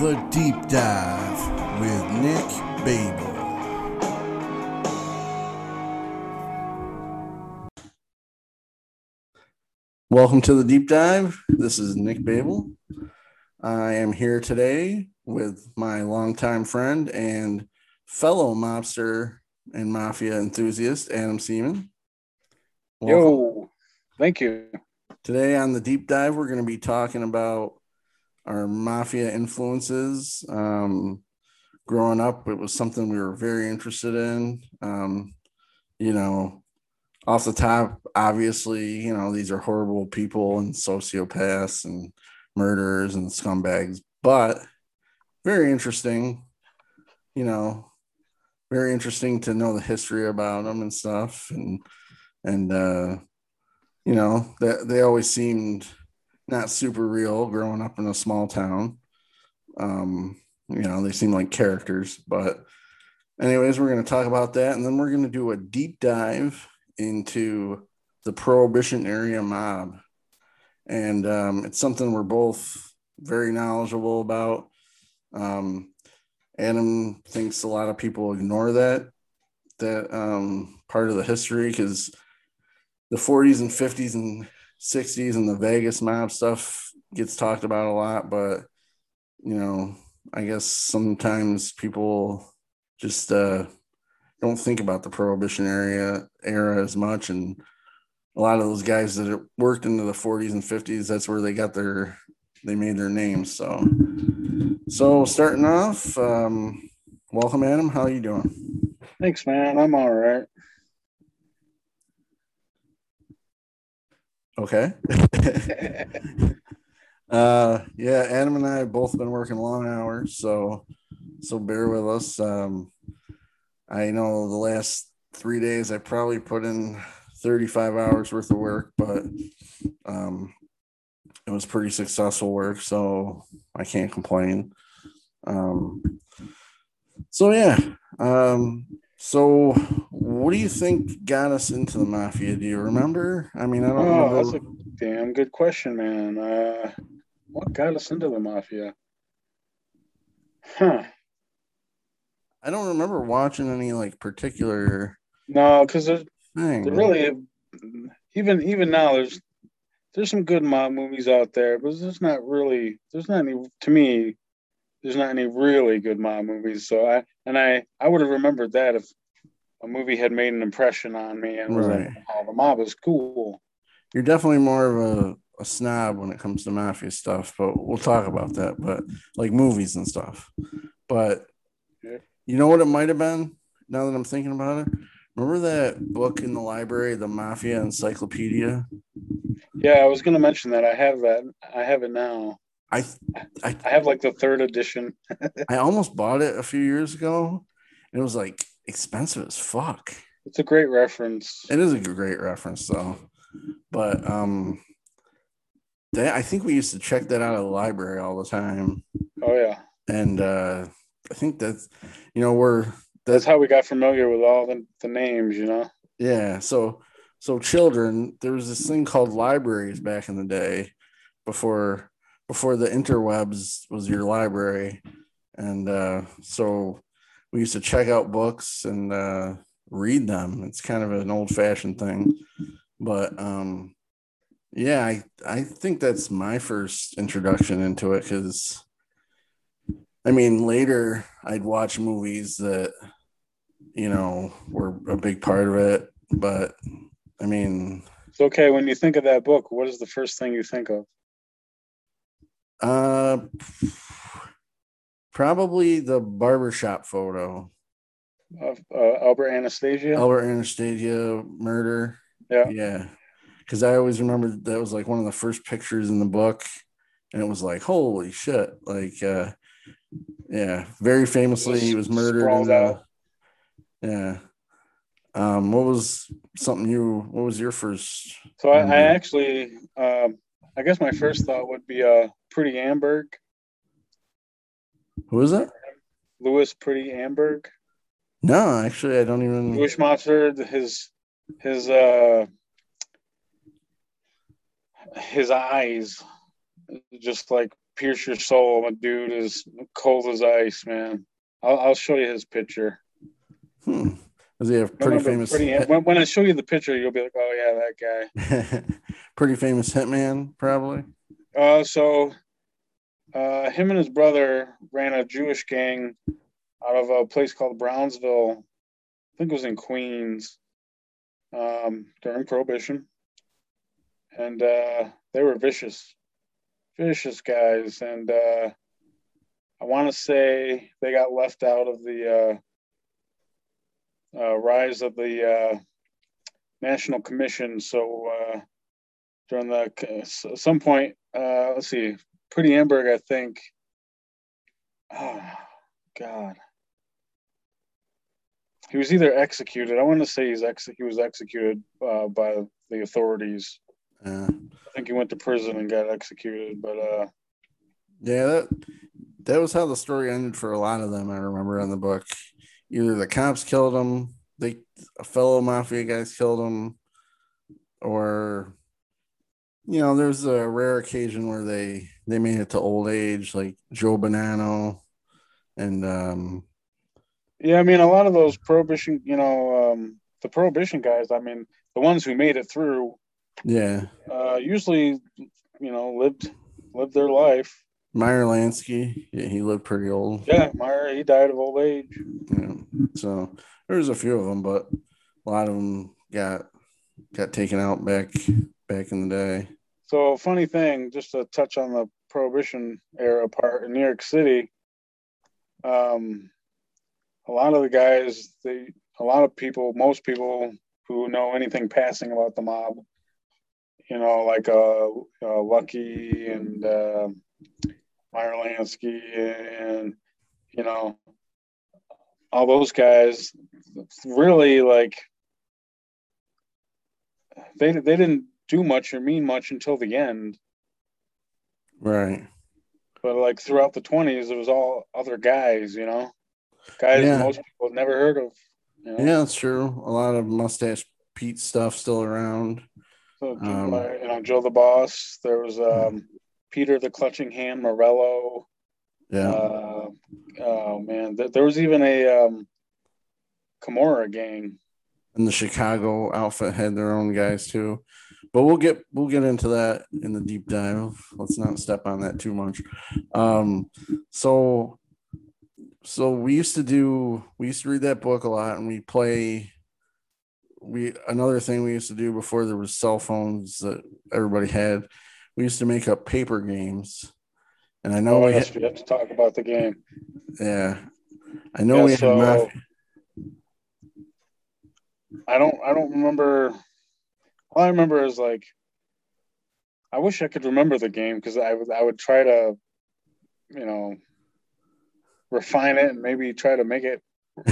The Deep Dive with Nick Babel. Welcome to the Deep Dive. This is Nick Babel. I am here today with my longtime friend and fellow mobster and mafia enthusiast, Adam Seaman. Welcome. Yo, thank you. Today on the deep dive, we're going to be talking about our mafia influences. Um, growing up, it was something we were very interested in. Um, you know, off the top, obviously, you know, these are horrible people and sociopaths and murderers and scumbags, but very interesting, you know, very interesting to know the history about them and stuff. And, and, uh, you know, that they always seemed not super real growing up in a small town. Um, you know, they seem like characters, but anyways, we're going to talk about that and then we're going to do a deep dive into the prohibition area mob. And um, it's something we're both very knowledgeable about. Um, Adam thinks a lot of people ignore that that um, part of the history because the 40s and 50s and 60s and the Vegas mob stuff gets talked about a lot, but you know, I guess sometimes people just uh, don't think about the prohibition area era as much and a lot of those guys that worked into the 40s and 50s that's where they got their they made their names so so starting off um welcome adam how are you doing Thanks, man. I'm all right. Okay. Uh yeah adam and i have both been working long hours so so bear with us. Um i know the last three days i probably put in 35 hours worth of work but um it was pretty successful work so i can't complain. Um so yeah um so what do you think got us into the mafia do you remember i mean i don't know. Oh, that's a damn good question, man. Uh, what got us into the mafia? Huh. I don't remember watching any like particular No, because there's thing. there really even even now there's there's some good mob movies out there, but there's not really there's not any to me there's not any really good mob movies. So I and I I would have remembered that if a movie had made an impression on me and was Right. like, oh, the mob is cool. You're definitely more of a, a snob when it comes to mafia stuff, but we'll talk about that. But like movies and stuff. But Yeah. you know what it might have been now that I'm thinking about it? Remember that book in the library, the Mafia Encyclopedia? Yeah, I was gonna mention that. I have that. I have it now. I I I have like the third edition. I almost bought it a few years ago. And it was like expensive as fuck. It's a great reference. It is a great reference though. But um that I think we used to check that out of the library all the time. Oh yeah, And uh I think that's you know, we're that's that's how we got familiar with all the, the names. You know. yeah, so so children, there was this thing called libraries back in the day before before the interwebs was your library. And uh so we used to check out books and uh read them. It's kind of an old fashioned thing. But um yeah, I I think that's my first introduction into it because I mean later I'd watch movies that you know were a big part of it, but I mean It's okay when you think of that book. What is the first thing you think of? uh probably the barbershop photo. Of uh, Albert Anastasia. Albert Anastasia murder. Yeah. Yeah. Cause I always remember that was like one of the first pictures in the book. And it was like, holy shit. Like uh yeah, very famously he was murdered. In, uh, yeah. Um, what was something you what was your first So I, I actually, um, I guess my first thought would be uh, Pretty Amberg, who that? it? Louis Pretty Amberg, No, actually I don't even Jewish mobster. His his uh, his eyes just like pierce your soul. My dude is cold as ice, man. I'll, I'll show you his picture. Hmm. Does he have pretty famous? Pretty, when, when I show you the picture, you'll be like, "Oh yeah, that guy." pretty famous hitman, probably. Uh, so, uh, him and his brother ran a Jewish gang out of a place called Brownsville. I think it was in Queens um, during Prohibition, and uh, they were vicious, vicious guys. And uh, I want to say they got left out of the uh, uh rise of the uh, National Commission. So during the some point, let's see, Pretty Amberg, I think. Oh God he was either executed. I want to say he's ex- he was executed uh, by the authorities. Yeah. I think he went to prison and got executed, but uh, yeah, that that was how the story ended for a lot of them. I remember in the book, either the cops killed him, they a fellow mafia guys killed him, or you know, there's a rare occasion where they they made it to old age, like Joe Bonanno, and um, yeah, I mean, a lot of those prohibition, you know, um, the prohibition guys. I mean, the ones who made it through. Yeah. Uh, usually, you know, lived lived their life. Meyer Lansky, yeah, he lived pretty old. Yeah, Meyer, he died of old age. Yeah. So there's a few of them, but a lot of them got got taken out back back in the day. So funny thing, just to touch on the prohibition era part in New York City. Um, a lot of the guys, they, a lot of people, most people who know anything passing about the mob, you know, like uh, uh Lucky and uh, Meyer Lansky and you know all those guys, really like they they didn't do much or mean much until the end. Right. But like throughout the twenties, it was all other guys, you know guys yeah. most people have never heard of. You know? Yeah, that's true. A lot of mustache Pete stuff still around. So, um, you know, Joe the Boss. There was um, Peter the Clutching Hand Morello. Yeah. Uh, oh man, there was even a um, Camorra gang. And the Chicago outfit had their own guys too. But we'll get we'll get into that in the deep dive. Let's not step on that too much. Um, so so we used to do we used to read that book a lot and we play we another thing we used to do before there was cell phones that everybody had we used to make up paper games and i know oh, we, had, we have to talk about the game yeah i know yeah, we so had i don't i don't remember all i remember is like i wish i could remember the game because i would i would try to you know refine it and maybe try to make it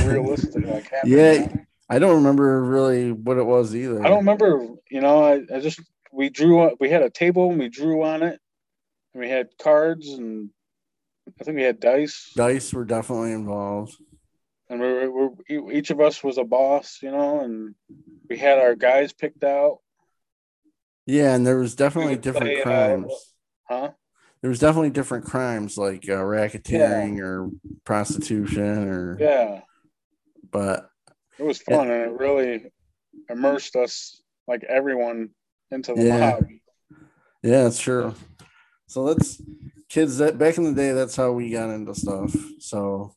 realistic. like yeah, I don't remember really what it was either. I don't remember. You know, I, I just we drew. We had a table and we drew on it. And we had cards and I think we had dice. Dice were definitely involved. And we were, we each of us was a boss, you know, and we had our guys picked out. Yeah, and there was definitely different crimes. Huh? there was definitely different crimes like uh, racketeering yeah. or prostitution or yeah but it was fun it, and it really immersed us like everyone into the yeah. mob yeah it's true so that's kids that back in the day that's how we got into stuff so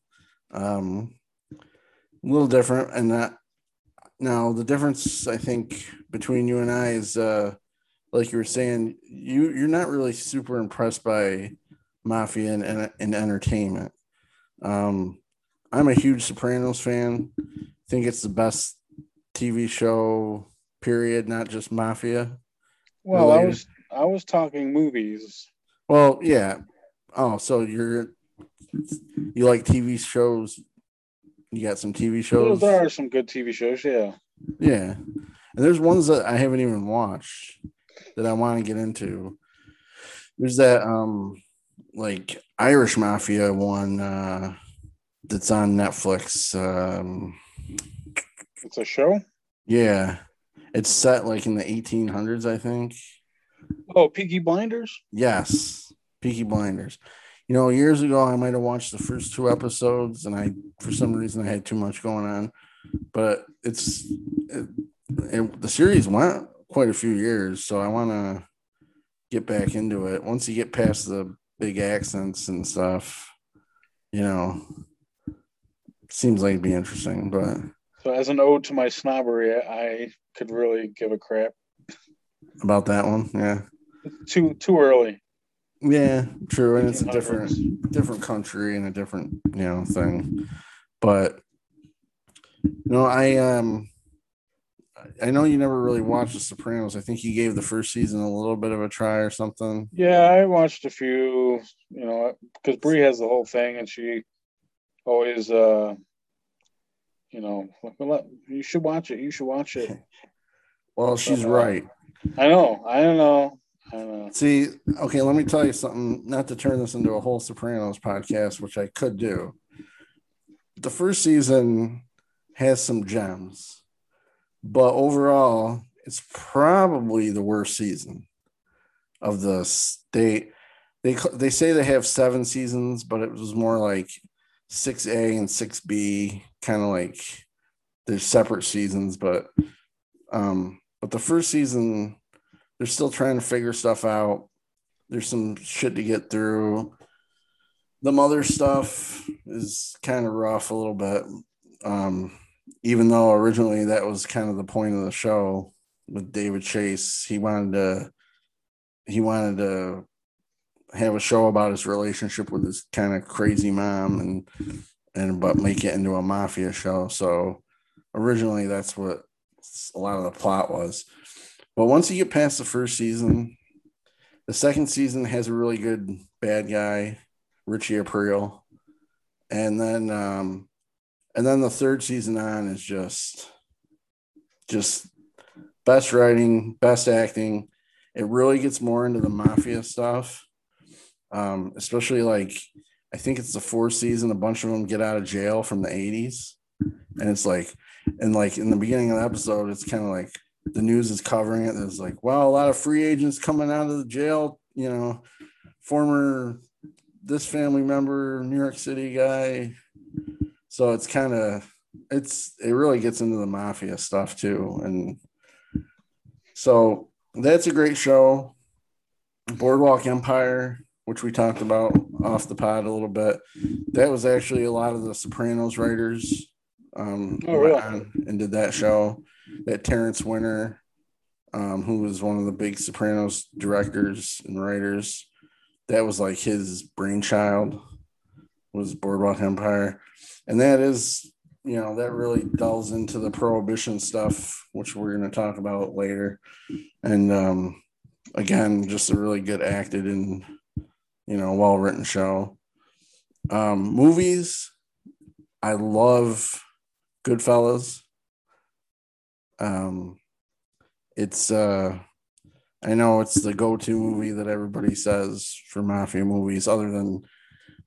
um a little different and that now the difference i think between you and i is uh like you were saying, you you're not really super impressed by mafia and, and, and entertainment. Um, I'm a huge Sopranos fan. I think it's the best TV show. Period, not just mafia. Well, related. I was I was talking movies. Well, yeah. Oh, so you're you like TV shows? You got some TV shows. There are some good TV shows, yeah. Yeah, and there's ones that I haven't even watched that I want to get into. There's that um like Irish Mafia one uh that's on Netflix. Um It's a show? Yeah. It's set like in the 1800s, I think. Oh, Peaky Blinders? Yes. Peaky Blinders. You know, years ago I might have watched the first two episodes, and I for some reason I had too much going on. But it's it, it, the series went quite a few years, so I want to get back into it. Once you get past the big accents and stuff, you know, seems like it'd be interesting. But so, as an ode to my snobbery, I could really give a crap about that one. Yeah, too too early. Yeah, true, and it's a different different country and a different you know thing. But no, I um I know you never really watched The Sopranos. I think you gave the first season a little bit of a try or something. Yeah, I watched a few, you know, because Brie has the whole thing and she always, uh, you know, you should watch it. You should watch it. well, she's uh, right. I know. I don't know. I don't know. See, okay, let me tell you something. Not to turn this into a whole Sopranos podcast, which I could do. The first season has some gems but overall, it's probably the worst season of the state. They they say they have seven seasons, but it was more like six A and six B, kind of like they're separate seasons. But um, but the first season, they're still trying to figure stuff out. There's some shit to get through. The mother stuff is kind of rough a little bit. Um, even though originally that was kind of the point of the show with David Chase, he wanted to he wanted to have a show about his relationship with his kind of crazy mom and and but make it into a mafia show. So originally that's what a lot of the plot was. But once you get past the first season, the second season has a really good bad guy, Richie Aprile. And then um and then the third season on is just just best writing best acting. It really gets more into the mafia stuff. Um, especially like i think it's the fourth season a bunch of them get out of jail from the 80s and it's like and like in the beginning of the episode it's kind of like the news is covering it. It's like wow a lot of free agents coming out of the jail you know former this family member new york city guy so it's kind of it's it really gets into the mafia stuff too. And so that's a great show. Boardwalk empire which we talked about off the pod a little bit that was actually a lot of the sopranos writers um oh, really? and did that show. That terence winter um, who was one of the big sopranos directors and writers that was like his brainchild was boardwalk empire and that is you know that really delves into the prohibition stuff which we're going to talk about later. And um again just a really good acted and you know well written show. Um movies i love goodfellas. Um it's uh i know it's the go-to movie that everybody says for mafia movies other than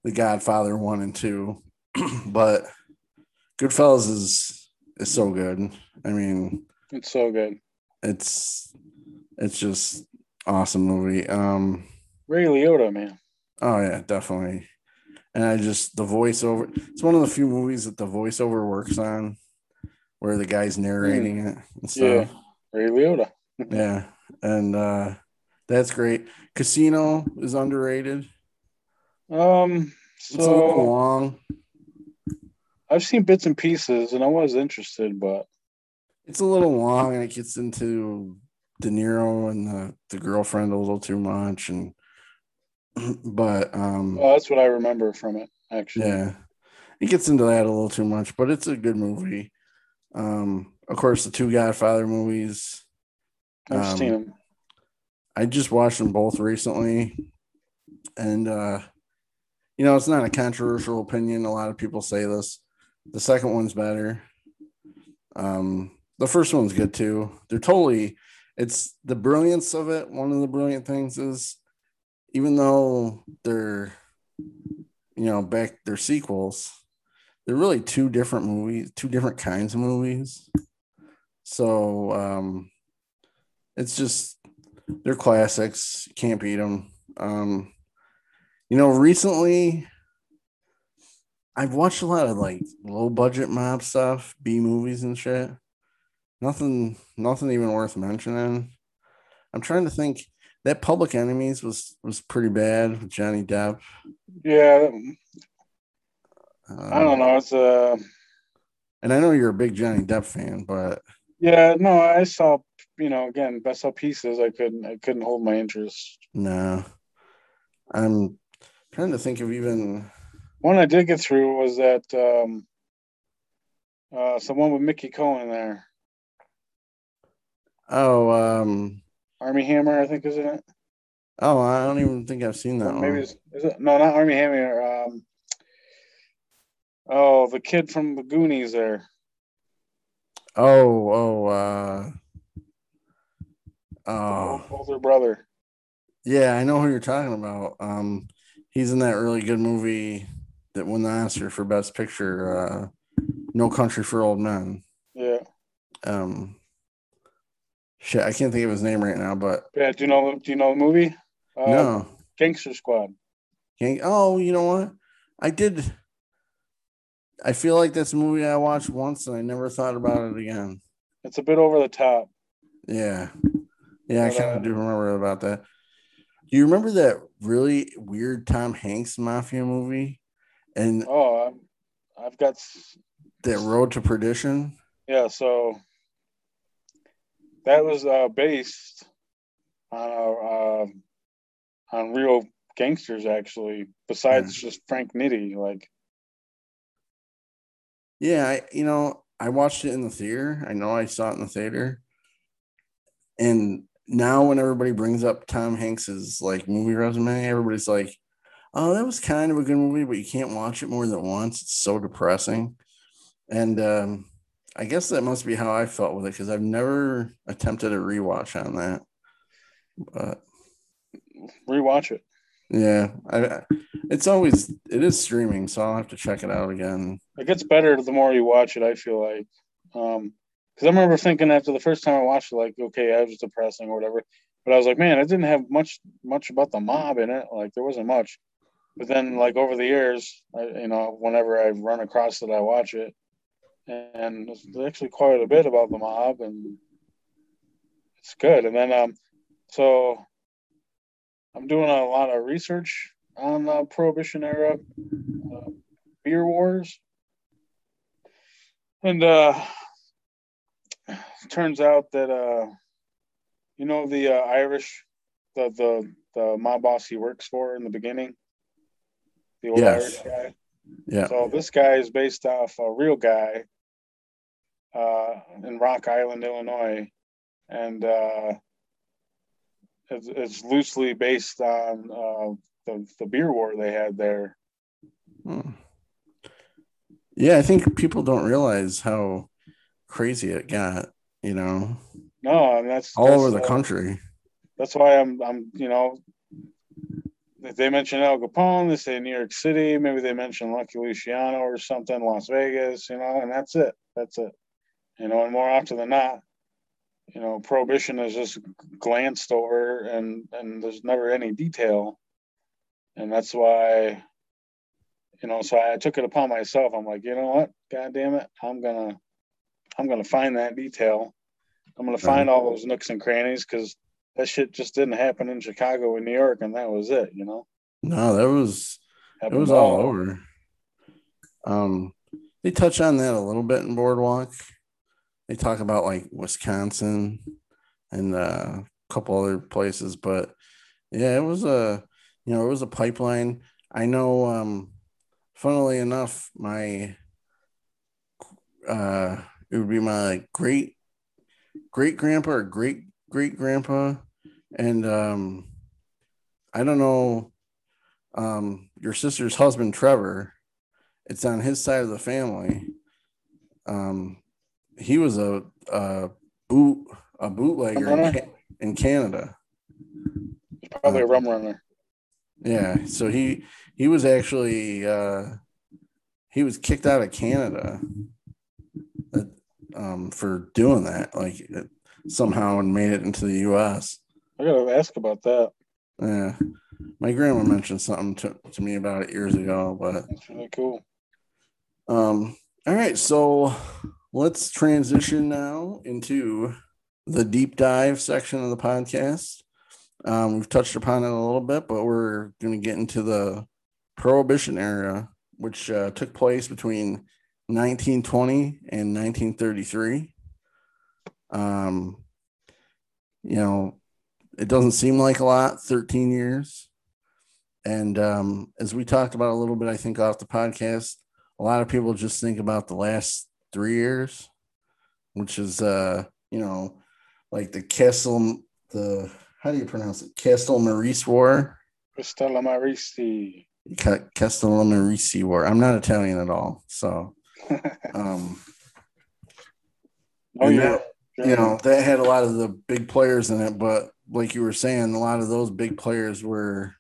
the godfather one and two but Goodfellas is is so good. I mean, it's so good. It's it's just awesome movie. Um Ray Liotta, man. Oh yeah, definitely. And I just the voiceover. It's one of the few movies that the voiceover works on, where the guy's narrating mm. it and stuff. Yeah, Ray Liotta. yeah, and uh that's great. Casino is underrated. Um, so, it's a little long. I've seen bits and pieces, and I was interested, but it's a little long, and it gets into De Niro and the, the girlfriend a little too much, and but um, oh, that's what I remember from it. Actually, yeah, it gets into that a little too much, but it's a good movie. Um, of course, the two Godfather movies. I've um, seen them. I just watched them both recently, and uh, you know, it's not a controversial opinion. A lot of people say this. The second one's better. Um, the first one's good too. They're totally, it's the brilliance of it. One of the brilliant things is even though they're, you know, back, they're sequels, they're really two different movies, two different kinds of movies. So, um, it's just, they're classics. Can't beat them. Um, You know, recently I've watched a lot of like low budget mob stuff, B movies and shit. Nothing, nothing even worth mentioning. I'm trying to think. That Public Enemies was was pretty bad with Johnny Depp. Yeah, I don't Um, know. It's uh And I know you're a big Johnny Depp fan, but yeah, no, I saw you know again, best of pieces. I couldn't I couldn't hold my interest. no. I'm trying to think of even One I did get through was that um uh someone with Mickey Cohen there. oh um Armie Hammer, I think is in it. oh I don't even think I've seen that Maybe one. it's, is it no not Armie Hammer. Um oh the kid from the Goonies there. Oh oh uh oh older brother. yeah, I know who you're talking about. Um he's in that really good movie that won the Oscar for Best Picture, uh No Country for Old Men. Yeah. Um shit, I can't think of his name right now, but Yeah, do you know do you know the movie? Uh, no. Gangster Squad. Gang- Oh, you know what? I did. I feel like that's a movie I watched once and I never thought about it again. It's a bit over the top. Yeah. Yeah, I But, kind uh, of do remember about that. Do you remember that really weird Tom Hanks mafia movie and Oh, I'm, I've got that Road to Perdition? yeah. So that was uh, based on a, uh, on real gangsters, actually. Besides just Frank Nitti, like Yeah, I, you know, I watched it in the theater. I know I saw it in the theater. And now when everybody brings up Tom Hanks's like movie resume, everybody's like, "Oh, that was kind of a good movie, but you can't watch it more than once. It's so depressing." And um, I guess that must be how I felt with it because I've never attempted a rewatch on that. But rewatch it. yeah, I, it's always it is streaming, so I'll have to check it out again. It gets better the more you watch it. I feel like, um, because I remember thinking after the first time I watched it, like, okay, I was depressing or whatever. But I was like, man, it didn't have much much about the mob in it. Like there wasn't much. But then, like over the years, I, you know, whenever I run across it, I watch it, and actually quite a bit about the mob, and it's good. And then, um, so I'm doing a lot of research on the Prohibition era uh, beer wars, and uh, turns out that uh, you know the uh, Irish, the the the mob boss he works for in the beginning, the old Yes. Irish guy. Yeah, So this guy is based off a real guy uh, in Rock Island, Illinois, and uh, it's, it's loosely based on uh, the the beer war they had there. Hmm. Yeah, I think people don't realize how crazy it got, you know, No, and that's all that's, over the uh, country. That's why I'm I'm you know they mention Al Capone, they say New York City, maybe they mention Lucky Luciano or something, Las Vegas, you know, and that's it. That's it. You know, and more often than not, you know, prohibition is just glanced over and and there's never any detail. And that's why, you know, so I took it upon myself. I'm like, you know what? God damn it. I'm gonna I'm gonna find that detail. I'm gonna find all those nooks and crannies because that shit just didn't happen in Chicago and New York, and that was it. You know, No, that was it Happened was all over. Um, they touch on that a little bit in Boardwalk. They talk about like Wisconsin and uh, a couple other places, but yeah, it was a you know it was a pipeline. I know. Um, funnily enough, my uh, it would be my great great grandpa or great great grandpa, and um, I don't know um, your sister's husband Trevor. It's on his side of the family. Um, he was a, a boot a bootlegger in, in Canada. He's probably a rum runner. Yeah, so he he was actually uh, he was kicked out of Canada uh, um, for doing that, like uh, somehow, and made it into the U.S. I gotta ask about that. Yeah, my grandma mentioned something to, to me about it years ago, but That's really cool. um, all right, so let's transition now into the deep dive section of the podcast. Um, we've touched upon it a little bit, but we're going to get into the Prohibition era, which uh, took place between 1920 and 1933. Um, you know, it doesn't seem like a lot, 13 years. And um, as we talked about a little bit, I think off the podcast, a lot of people just think about the last three years, which is, uh, you know, like the Castle, the, how do you pronounce it? Castle Maurice War. Castellammarese. Castle Maurice War. I'm not Italian at all. So, um, oh yeah. that- you know that had a lot of the big players in it but like you were saying a lot of those big players were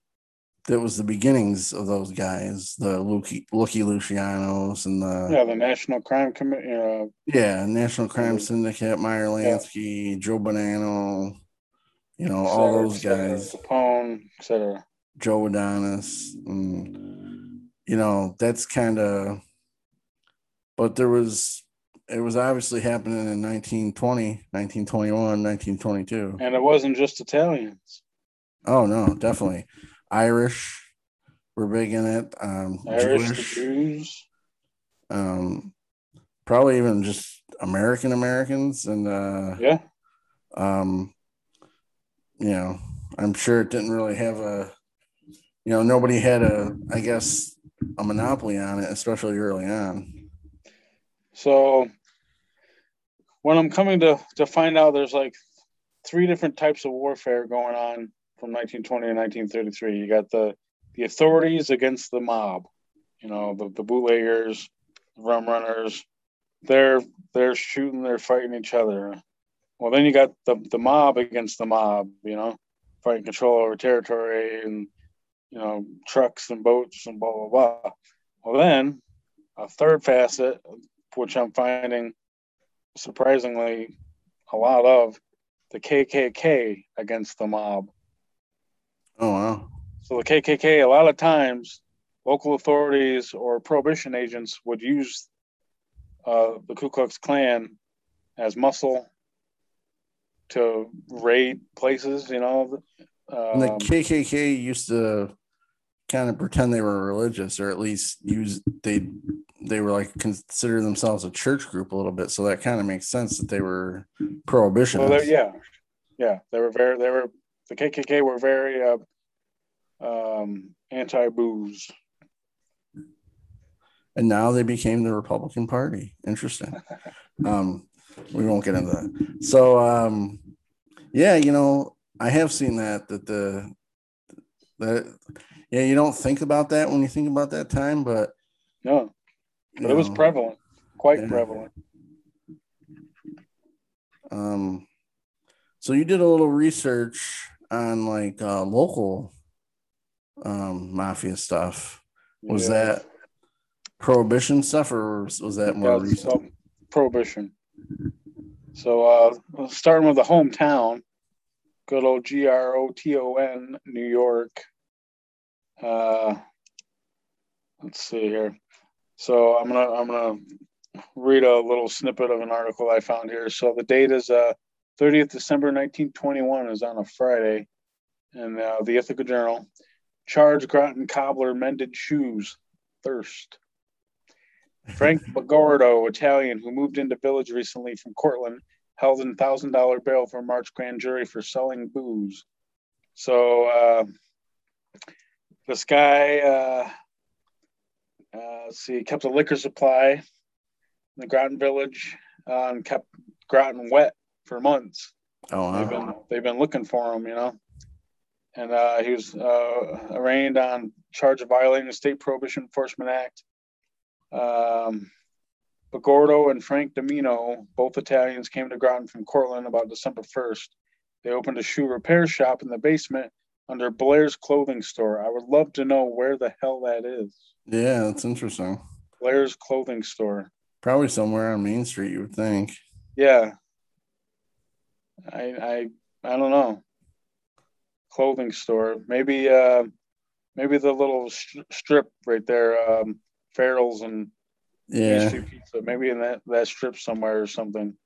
that was the beginnings of those guys the Lucky, Lucky Lucianos and the yeah, the National Crime Committee. Yeah, National Crime Mhm. Syndicate Meyer Yeah. Lansky Joe Bonanno you know all those guys Capone, etc. Joe Adonis and you know that's kind of but there was it was obviously happening in 1920 1921 1922 And it wasn't just Italians. Oh no, definitely. Irish were big in it. Um, Irish, Jewish, Jews. um, probably even just American Americans, and uh, Yeah. um, you know, I'm sure it didn't really have a, you know, nobody had a, I guess, a monopoly on it, especially early on. So when I'm coming to to find out there's like three different types of warfare going on from 1920 to 1933. You got the the authorities against the mob, you know, the, the bootleggers, the rum runners. They're they're shooting, they're fighting each other. Well, then you got the the mob against the mob, you know, fighting control over territory and you know trucks and boats and blah blah blah. Well, then a third facet, which I'm finding surprisingly a lot of, the KKK against the mob. Oh wow, So the KKK, a lot of times, local authorities or prohibition agents would use uh, the Ku Klux Klan as muscle to raid places. You know, and the um, KKK used to kind of pretend they were religious, or at least use they they were like consider themselves a church group a little bit. So that kind of makes sense that they were prohibition. well, yeah, yeah, they were very, they were the KKK were very uh, um, anti-booze. and now they became the Republican Party. Interesting. um, we won't get into that. So, um, yeah, you know, I have seen that that the that yeah, you don't think about that when you think about that time, but No, but it was know, prevalent, quite Yeah. prevalent. Um, so you did a little research on like uh, local um mafia stuff. Was Yeah. that prohibition stuff, or was, that more recent? so, prohibition. So uh, starting with the hometown, good old G R O T O N, New York. Uh, let's see here. So I'm gonna I'm gonna read a little snippet of an article I found here. So the date is uh 30th December 1921 is on a Friday, and uh, the Ithaca Journal. Charge Groton cobbler mended shoes, thirst. Frank Bagordo, Italian, who moved into village recently from Cortland, held in thousand dollar bail for March grand jury for selling booze. So uh, this guy, uh, see, kept a liquor supply in the Groton village uh, and kept Groton wet for months. Oh, They've been they've been looking for him, you know. And uh, he was uh, arraigned on charge of violating the State Prohibition Enforcement Act. Um, Bagordo and Frank Domino, both Italians, came to Groton from Cortland about December 1st. They opened a shoe repair shop in the basement under Blair's clothing store. I would love to know where the hell that is. yeah, that's interesting. Blair's clothing store. Probably somewhere on Main Street, you would think. Yeah. I I I don't know. clothing store. Maybe uh, maybe the little sh- strip right there, um, Farrell's and Yeah. Street Pizza. Maybe in that that strip somewhere or something.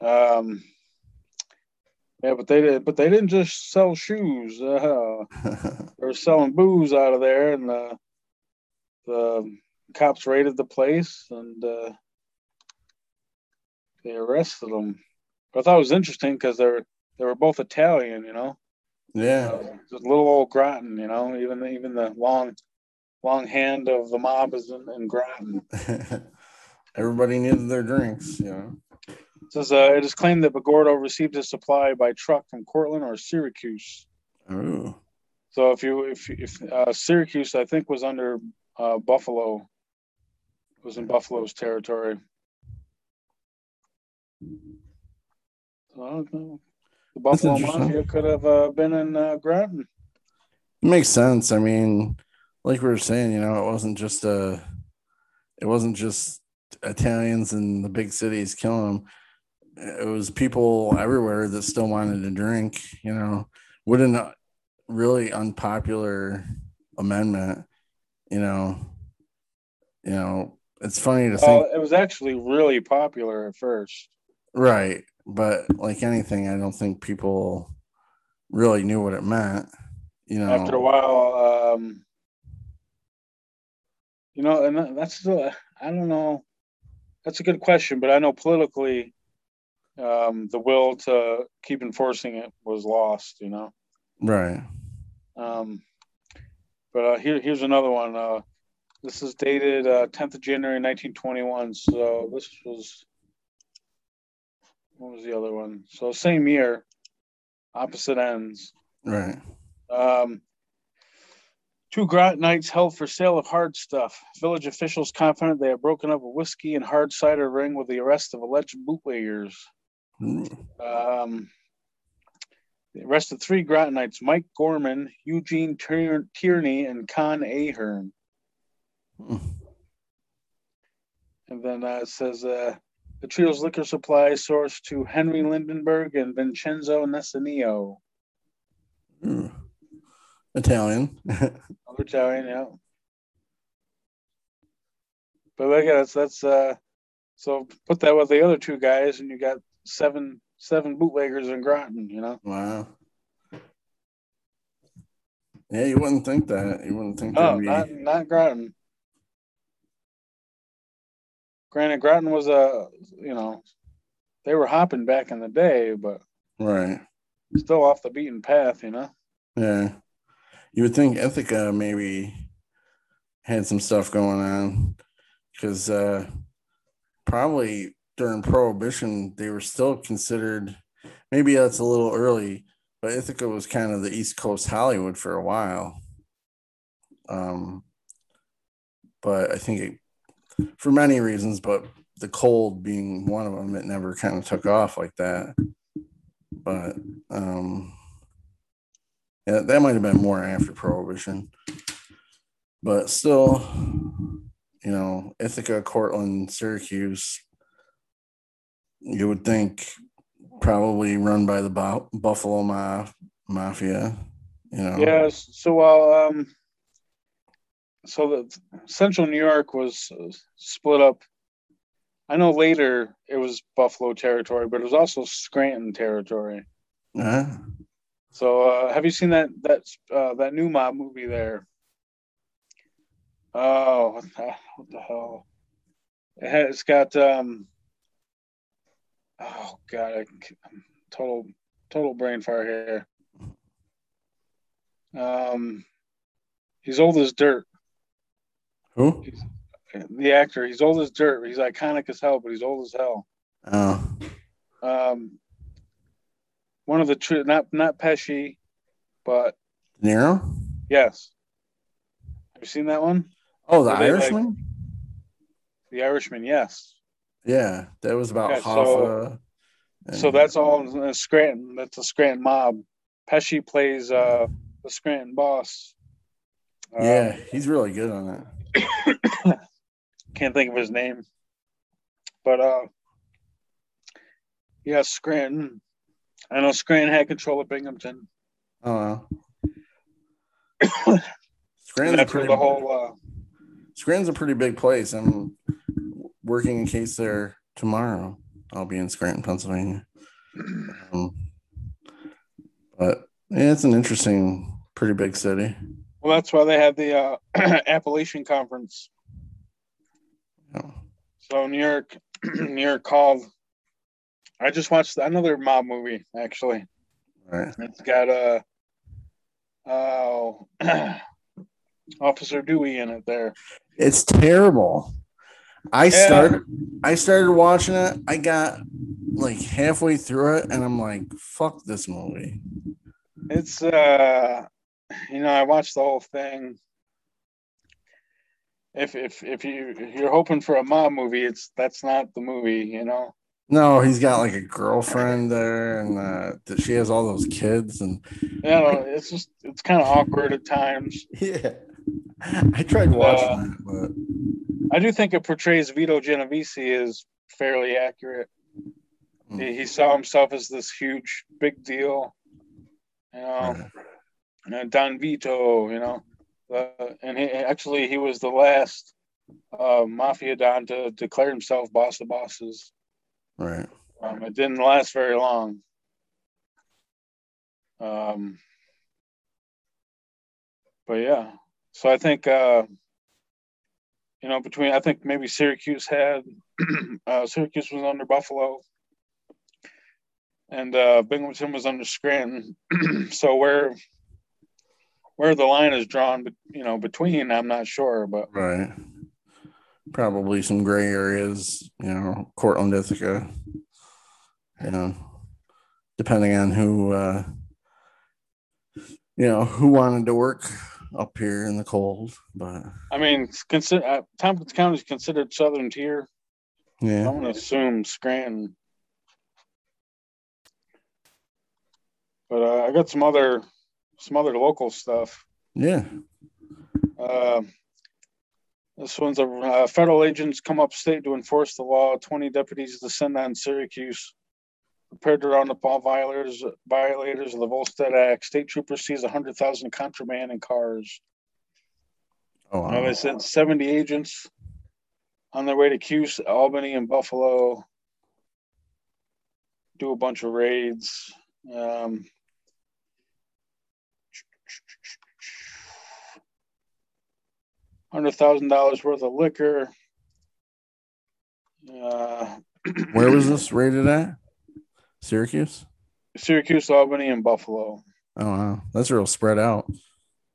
Um. Yeah, but they did. But they didn't just sell shoes. Uh, they were selling booze out of there, and uh, the cops raided the place and uh, they arrested them. But I thought it was interesting because they're they were both Italian, you know. yeah. Uh, just little old Groton, you know. Even even the long long hand of the mob is in, in Groton. Everybody needed their drinks, you know. It says uh, it is claimed that Bagordo received his supply by truck from Cortland or Syracuse. Ooh. So if you if if uh, Syracuse, I think was under uh, Buffalo, was in Buffalo's territory. So, I don't know. the Buffalo. Mafia could have uh, been in uh, Groton. Makes sense. I mean, like we were saying, you know, it wasn't just uh it wasn't just Italians in the big cities killing them. It was people everywhere that still wanted to drink, you know. Wouldn't a really unpopular amendment, you know. You know, it's funny to Well, think it was actually really popular at first. right, but like anything, I don't think people really knew what it meant. You know, After a while, um, you know, and that's the I don't know. That's a good question, but I know politically, um, the will to keep enforcing it was lost. You know. right. Um, but uh, here, here's another one. Uh, this is dated uh, 10th of January 1921. So this was what was the other one? So same year, opposite ends. Right. Um, two nights held for sale of hard stuff. Village officials confident they have broken up a whiskey and hard cider ring with the arrest of alleged bootleggers. Um, they arrested three Grotonites: Mike Gorman, Eugene Tier- Tierney, and Con Ahern. mm. And then uh, it says uh, the trio's liquor supply sourced to Henry Lindenberg and Vincenzo Nessanio. Ooh. Italian. Italian, yeah. But look at us. That's uh, so put that with the other two guys, and you got seven seven bootleggers in Groton. You know. wow. Yeah, you wouldn't think that. You wouldn't think Oh, be not not Groton. Granted, Groton was a you know they were hopping back in the day, but right. still off the beaten path. You know. Yeah. You would think Ithaca maybe had some stuff going on because uh, probably during Prohibition, they were still considered, maybe that's a little early, but Ithaca was kind of the East Coast Hollywood for a while. Um, but I think it, for many reasons, but the cold being one of them, it never kind of took off like that. But um, yeah, that might have been more after Prohibition. But still, you know, Ithaca, Cortland, Syracuse, you would think probably run by the Bu- Buffalo Ma- Mafia, you know. Yes. So while um, so the Central New York was uh, split up. I know later it was Buffalo territory, but it was also Scranton territory. Uh, So uh, have you seen that that uh, that new mob movie there? Oh, what the, what the hell? It has, it's got um. Oh God, I'm total total brain fire here. Um, he's old as dirt. who? He's, The actor, he's old as dirt. He's iconic as hell, but he's old as hell. Oh, Um, one of the true, not not Pesci, but Nero? yes. Have you seen that one? Oh, the they, like- Irishman? The Irishman, yes. Yeah, that was about so- Hoffa. So and- that's all uh, Scranton. That's a Scranton mob. Pesci plays uh, the Scranton boss. Uh, yeah, he's really good on that. can't think of his name, but uh, yeah, Scranton. I know Scranton had control of Binghamton. Oh, Scranton's a pretty, the whole. Uh, Scranton's a pretty big place. I'm working in case there tomorrow. I'll be in Scranton, Pennsylvania. Um, but yeah, it's an interesting, pretty big city. Well, that's why they have the uh, Apalachin Conference. Oh. So New York, New York called. I just watched another mob movie actually. Right. It's got a uh, Officer Dewey in it. There. It's terrible. I yeah. started. I started watching it. I got like halfway through it, and I'm like, "Fuck this movie." It's uh, you know, I watched the whole thing. If if if you if you're hoping for a mob movie, it's that's not the movie, you know. No, he's got like a girlfriend there, and uh, she has all those kids, and yeah, no, it's just it's kind of awkward at times. Yeah, I tried watching uh, that, but I do think it portrays Vito Genovese as fairly accurate. Mm. He, he, saw himself as this huge, big deal, you know. And Don Vito, you know, uh, and he actually he was the last uh, mafia don to declare himself boss of bosses. Right. Um, it didn't last very long. Um, but yeah, so I think uh, you know between I think maybe Syracuse had uh, Syracuse was under Buffalo, and uh, Binghamton was under Scranton. so where where the line is drawn, you know, between, I'm not sure, but right, probably some gray areas, you know, Cortland, Ithaca, you know, depending on who, uh, you know, who wanted to work up here in the cold. But I mean, consider uh, Tompkins County is considered southern tier. Yeah, I'm gonna assume Scranton. But uh, I got some other some other local stuff. Yeah. Uh, this one's a uh, federal agents come upstate to enforce the law. 20 deputies descend on Syracuse, prepared to round up all violators, violators of the Volstead Act. State troopers seize 100,000 contraband in cars. Oh, wow. they sent 70 agents on their way to Cuse, Albany, and Buffalo. Do a bunch of raids. Um, hundred thousand dollars worth of liquor. Uh, Where was this raided at? Syracuse. Syracuse, Albany, and Buffalo. Oh wow, that's real spread out.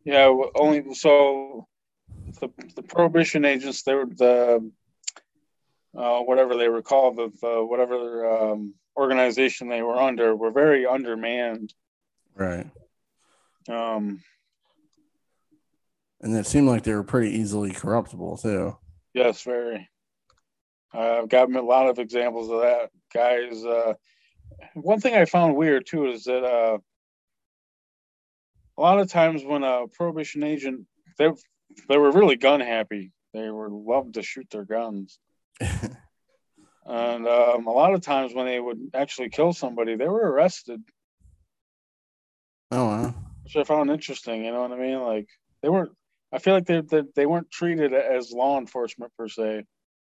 Yeah, only so the the prohibition agents they were the uh, whatever they were called the, the whatever um, organization they were under were very undermanned. Right. Um, and it seemed like they were pretty easily corruptible too. Yes, very. Uh, I've got a lot of examples of that. Guys, uh, one thing I found weird too is that uh, a lot of times when a prohibition agent, they they were really gun happy. They were loved to shoot their guns. and um, a lot of times when they would actually kill somebody, they were arrested. Oh wow! Which I found interesting. You know what I mean? Like they weren't I feel like they they, they weren't treated as law enforcement per se.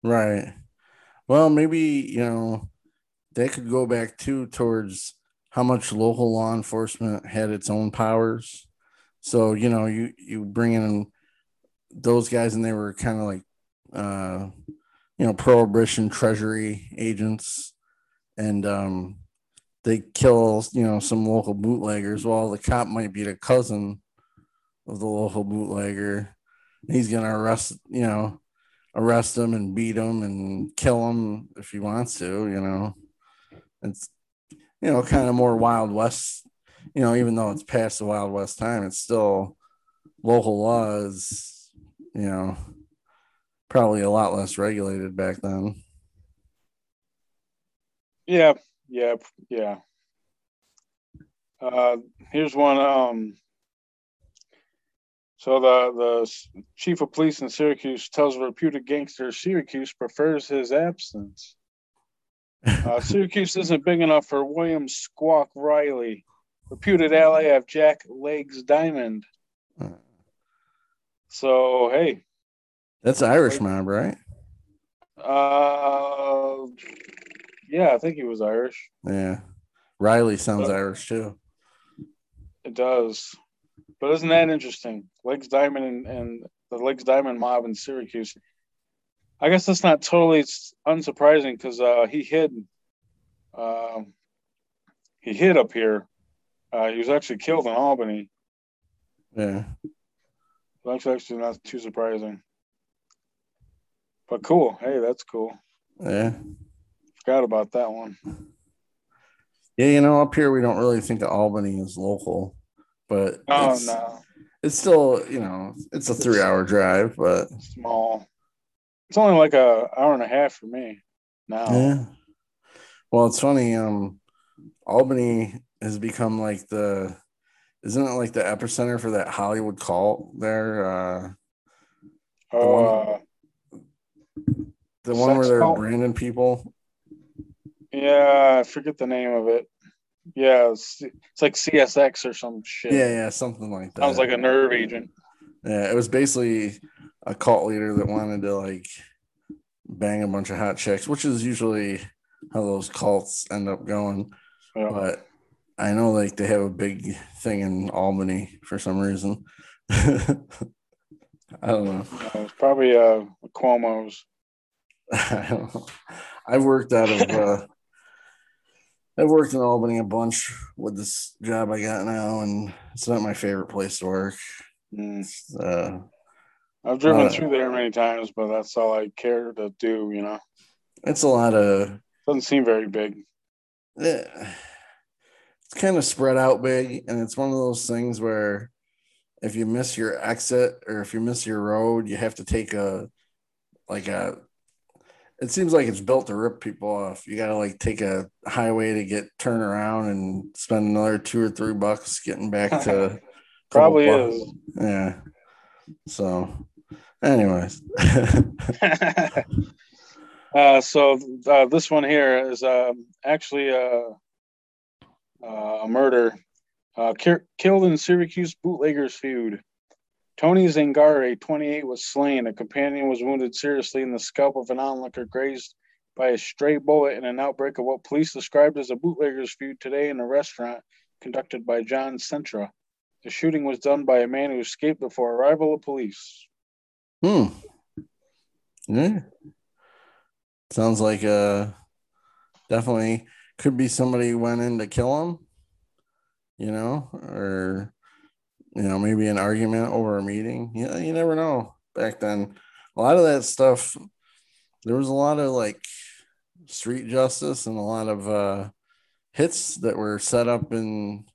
Right. Well, maybe you know they could go back too towards how much local law enforcement had its own powers. So you know you you bring in those guys and they were kind of like uh you know prohibition treasury agents and um they kill you know some local bootleggers well the cop might be the cousin of the local bootlegger. He's gonna arrest, you know, arrest him and beat him and kill him if he wants to. You know, it's you know kind of more Wild West. You know, even though it's past the Wild West time, it's still local laws. You know, probably a lot less regulated back then. Yeah, yeah, yeah. Uh, here's one. Um, so the, the chief of police in Syracuse tells a reputed gangster Syracuse prefers his absence. Uh, Syracuse isn't big enough for William Squawk Riley. reputed ally of Jack Legs Diamond. So hey, That's Irish mob, right? uh, yeah, I think he was Irish. Yeah. Riley sounds Uh. Irish too. It does, but isn't that interesting? Legs Diamond and, and the Legs Diamond mob in Syracuse. I guess that's not totally unsurprising because uh, he hid. Uh, he hid up here. Uh, he was actually killed in Albany. Yeah. That's actually not too surprising. But cool. Hey, that's cool. Yeah. Forgot about that one. Yeah, you know, up here we don't really think of Albany as local, but Oh it's, no, it's still, you know, it's a three hour drive, but small. It's only like a hour and a half for me now. yeah. Well, it's funny. Um, Albany has become like the, isn't it like the epicenter for that Hollywood cult there? Uh, Uh, the one where they're cult? branding people. yeah, I forget the name of it. Yeah, it's, it's like CSX or some shit. Yeah, yeah, something like that. Sounds like a nerve agent. Yeah, it was basically a cult leader that wanted to like bang a bunch of hot chicks, which is usually how those cults end up going. Yeah. But I know like they have a big thing in Albany for some reason. I don't know. Uh, it's probably uh Cuomo's. I don't know. I've worked out of uh I've worked in Albany a bunch with this job I got now, and it's not my favorite place to work. Mm. It's, uh, I've driven Uh, through there many times, but that's all I care to do. You know, it's a lot of doesn't seem very big. eh, it's kind of spread out big and it's one of those things where if you miss your exit or if you miss your road you have to take a like a it seems like it's built to rip people off you gotta like take a highway to get turn around and spend another two or three bucks getting back to Probably is. yeah so anyways uh, so uh, this one here is um, actually a, a murder. Uh, ki- killed in Syracuse bootleggers feud. Tony Zangare, 28, was slain. A companion was wounded seriously in the scalp of an onlooker grazed by a stray bullet in an outbreak of what police described as a bootleggers feud today in a restaurant conducted by John Centra. The shooting was done by a man who escaped before arrival of police. Hmm. Yeah. Sounds like uh definitely could be somebody went in to kill him, you know, or you know, maybe an argument over a meeting. Yeah, you never know. Back then, a lot of that stuff, there was a lot of like street justice and a lot of uh hits that were set up in,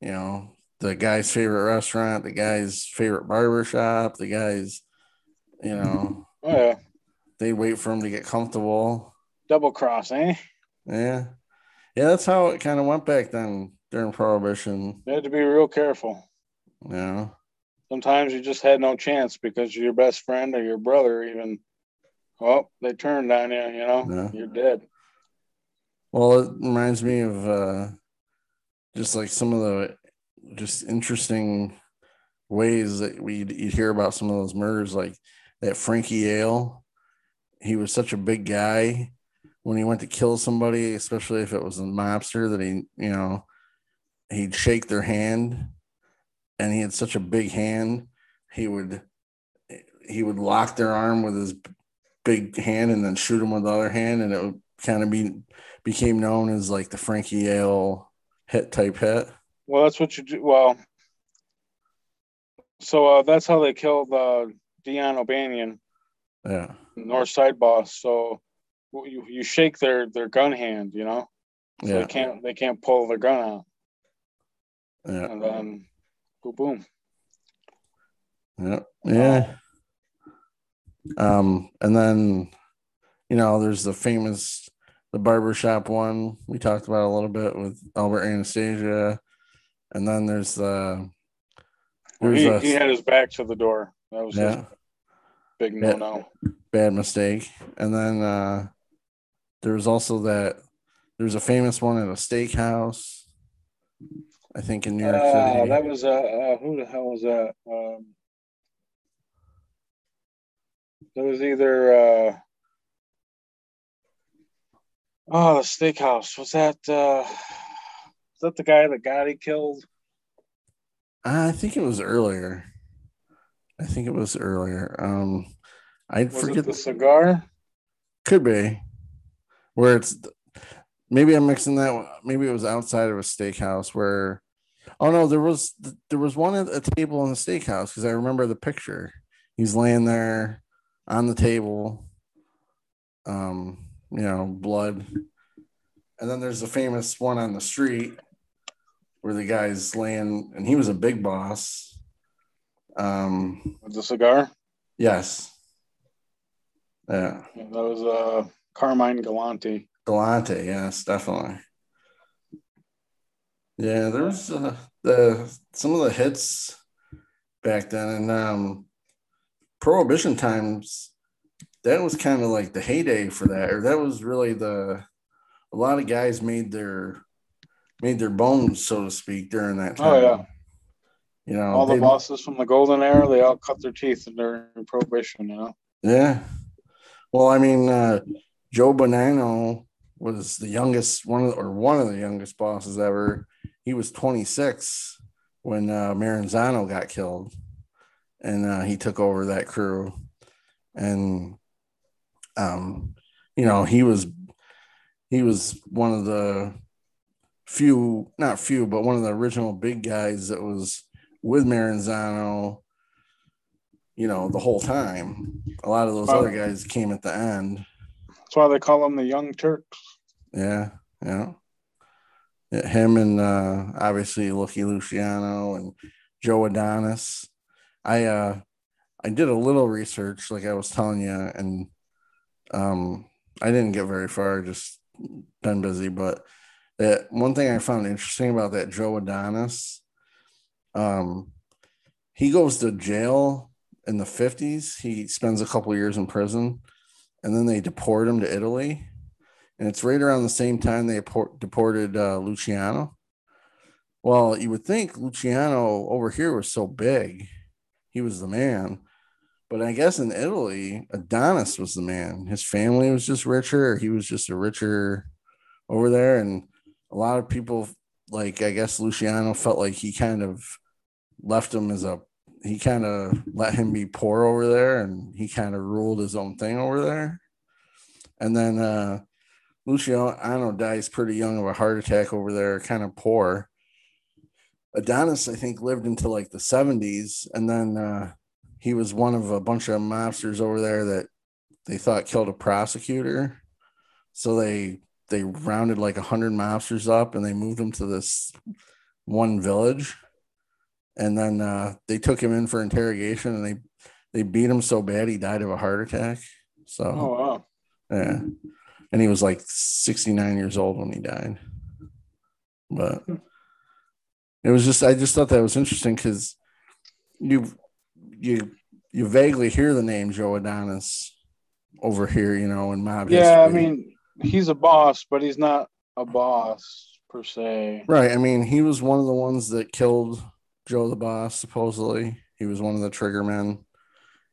you know, the guy's favorite restaurant, the guy's favorite barber shop, the guy's, you know, Oh, yeah. they wait for him to get comfortable. Double cross, eh? Yeah. Yeah, that's how it kind of went back then during Prohibition. You had to be real careful. Yeah. Sometimes you just had no chance because your best friend or your brother even, well, they turned on you, you know, Yeah. you're dead. Well, it reminds me of uh just like some of the just interesting ways that we would you'd hear about some of those murders, like that Frankie Yale. He was such a big guy when he went to kill somebody, especially if it was a mobster that he, you know, he'd shake their hand and he had such a big hand, he would he would lock their arm with his big hand and then shoot him with the other hand and it would kind of be became known as like the Frankie Yale hit type hit. Well, that's what you do. Well, so uh, that's how they killed uh, Dion O'Banion, Yeah. North Side boss. So you, you shake their, their gun hand, you know, so Yeah. they can't they can't pull their gun out, Yeah. and then boom, boom. Yeah. Yeah. Um, and then you know, there's the famous the barbershop one we talked about a little bit with Albert Anastasia. And then there's the there's He, a he had his back to the door. That was yeah, big no no. bad mistake. And then uh there was also that there's a famous one at a steakhouse. I think in New York Uh, City. that was uh, uh, who the hell was that? Um, that was either uh, oh the steakhouse. Was that uh, was that the guy that Gotti killed? I think it was earlier. I think it was earlier. Um, I Was forget. the cigar? Could be where it's maybe I'm mixing that. one- Maybe it was outside of a steakhouse where. Oh no, there was there was one at a table in the steakhouse because I remember the picture. He's laying there on the table. Um, you know, blood, and then there's the famous one on the street where the guy's laying, and he was a big boss. Um, With the cigar? yes, yeah. Yeah, that was uh, Carmine Galante. Galante, yes, definitely. Yeah, there was uh, the some of the hits back then, and um, Prohibition times. That was kind of like the heyday for that, or that was really the. A lot of guys made their made their bones, so to speak, during that time. Oh, yeah. You know, All the they- bosses from the golden era, they all cut their teeth during prohibition. You know. Yeah. Well, I mean, uh, Joe Bonanno was the youngest one of, or one of the youngest bosses ever. He was 26 when uh, Maranzano got killed, and uh, he took over that crew. And, um, you know, he was he was one of the few, not few, but one of the original big guys that was with Maranzano you know, the whole time. A lot of those Oh. other guys came at the end. That's why they call them the Young Turks. Yeah, yeah. Yeah, him and uh obviously Lucky Luciano and Joe Adonis. I uh I did a little research like I was telling you and um I didn't get very far, just been busy, but that one thing I found interesting about that Joe Adonis, um he goes to jail in the 50s. He spends a couple years in prison and then they deport him to Italy. And it's right around the same time they deported uh, Luciano. Well, you would think Luciano over here was so big, he was the man. But I guess in Italy, Adonis was the man. His family was just richer. He was just a richer over there. And a lot of people, like, I guess Luciano felt like he kind of left him as a he kind of let him be poor over there and he kind of ruled his own thing over there. And then uh Luciano dies pretty young of a heart attack over there, kind of poor. Adonis, I think, lived into like the 70s, and then uh he was one of a bunch of mobsters over there that they thought killed a prosecutor. So they they rounded like a hundred mobsters up and they moved them to this one village. And then uh, they took him in for interrogation and they they beat him so bad he died of a heart attack. So Oh wow. yeah. And he was like 69 years old when he died. But it was just i just thought that was interesting because you you you vaguely hear the name joe adonis over here you know in mob Yeah, I mean, he's a boss, but he's not a boss per se. Right. I mean, he was one of the ones that killed Joe the Boss. Supposedly, he was one of the trigger men.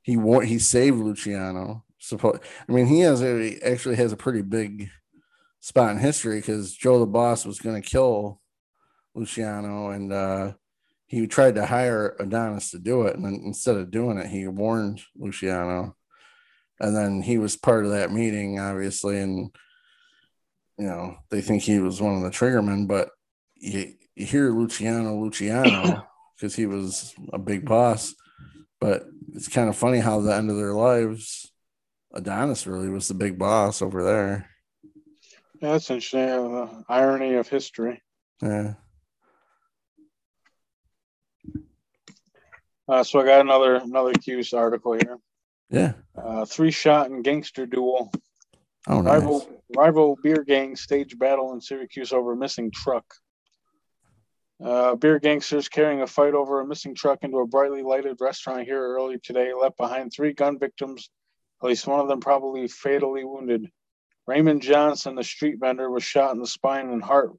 He wa- he saved Luciano. Suppo- I mean, he has a he actually has a pretty big spot in history because Joe the Boss was going to kill Luciano, and uh, he tried to hire Adonis to do it, and then instead of doing it, he warned Luciano, and then he was part of that meeting, obviously, and you know they think he was one of the triggermen, but you, you hear Luciano, Luciano, because he was a big boss. But it's kind of funny how the end of their lives, Adonis really was the big boss over there. Yeah, that's interesting. Uh, the irony of history. Yeah. Uh, so I got another another Cuse article here. Yeah. Uh, three shot and gangster duel. Oh, nice. Rival rival beer gang stage battle in Syracuse over missing truck. Uh, beer gangsters carrying a fight over a missing truck into a brightly lighted restaurant here early today left behind three gun victims, at least one of them probably fatally wounded. Raymond Johnson, the street vendor, was shot in the spine and heart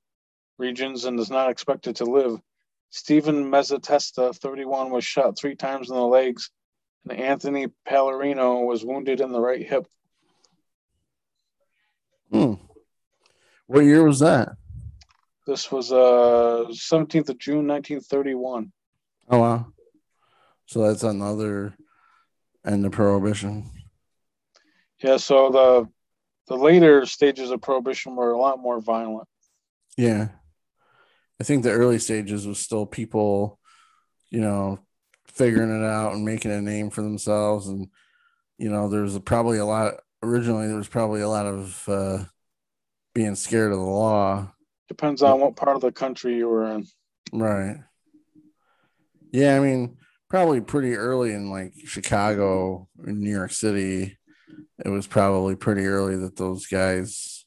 regions and is not expected to live. Stephen Mazetesta, 31, was shot three times in the legs, and Anthony Pallarino was wounded in the right hip. Hmm. What year was that? This was uh 17th of June, 1931. Oh wow. So that's another end of prohibition. Yeah, so the the later stages of prohibition were a lot more violent. Yeah. I think the early stages was still people, you know, figuring it out and making a name for themselves. And, you know, there's probably a lot, originally, there was probably a lot of uh, being scared of the law. Depends on what part of the country you were in. Right. Yeah. I mean, probably pretty early in like Chicago, in New York City, it was probably pretty early that those guys,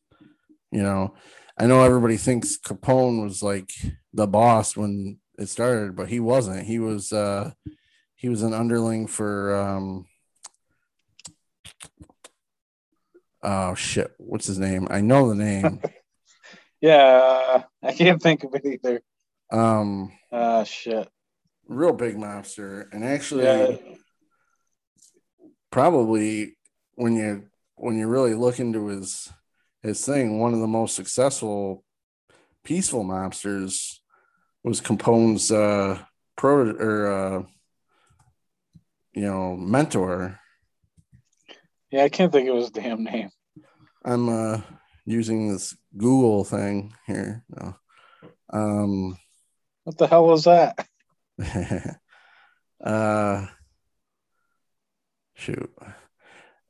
you know, I know everybody thinks Capone was like the boss when it started, but he wasn't. He was uh he was an underling for um oh shit, what's his name? I know the name. yeah, I can't think of it either. Um ah shit. Real big mobster, And actually yeah. probably when you when you really look into his his thing, one of the most successful peaceful mobsters was Capone's uh pro or uh you know mentor. Yeah, I can't think of his damn name. I'm uh using this Google thing here. No. Um what the hell was that? uh shoot.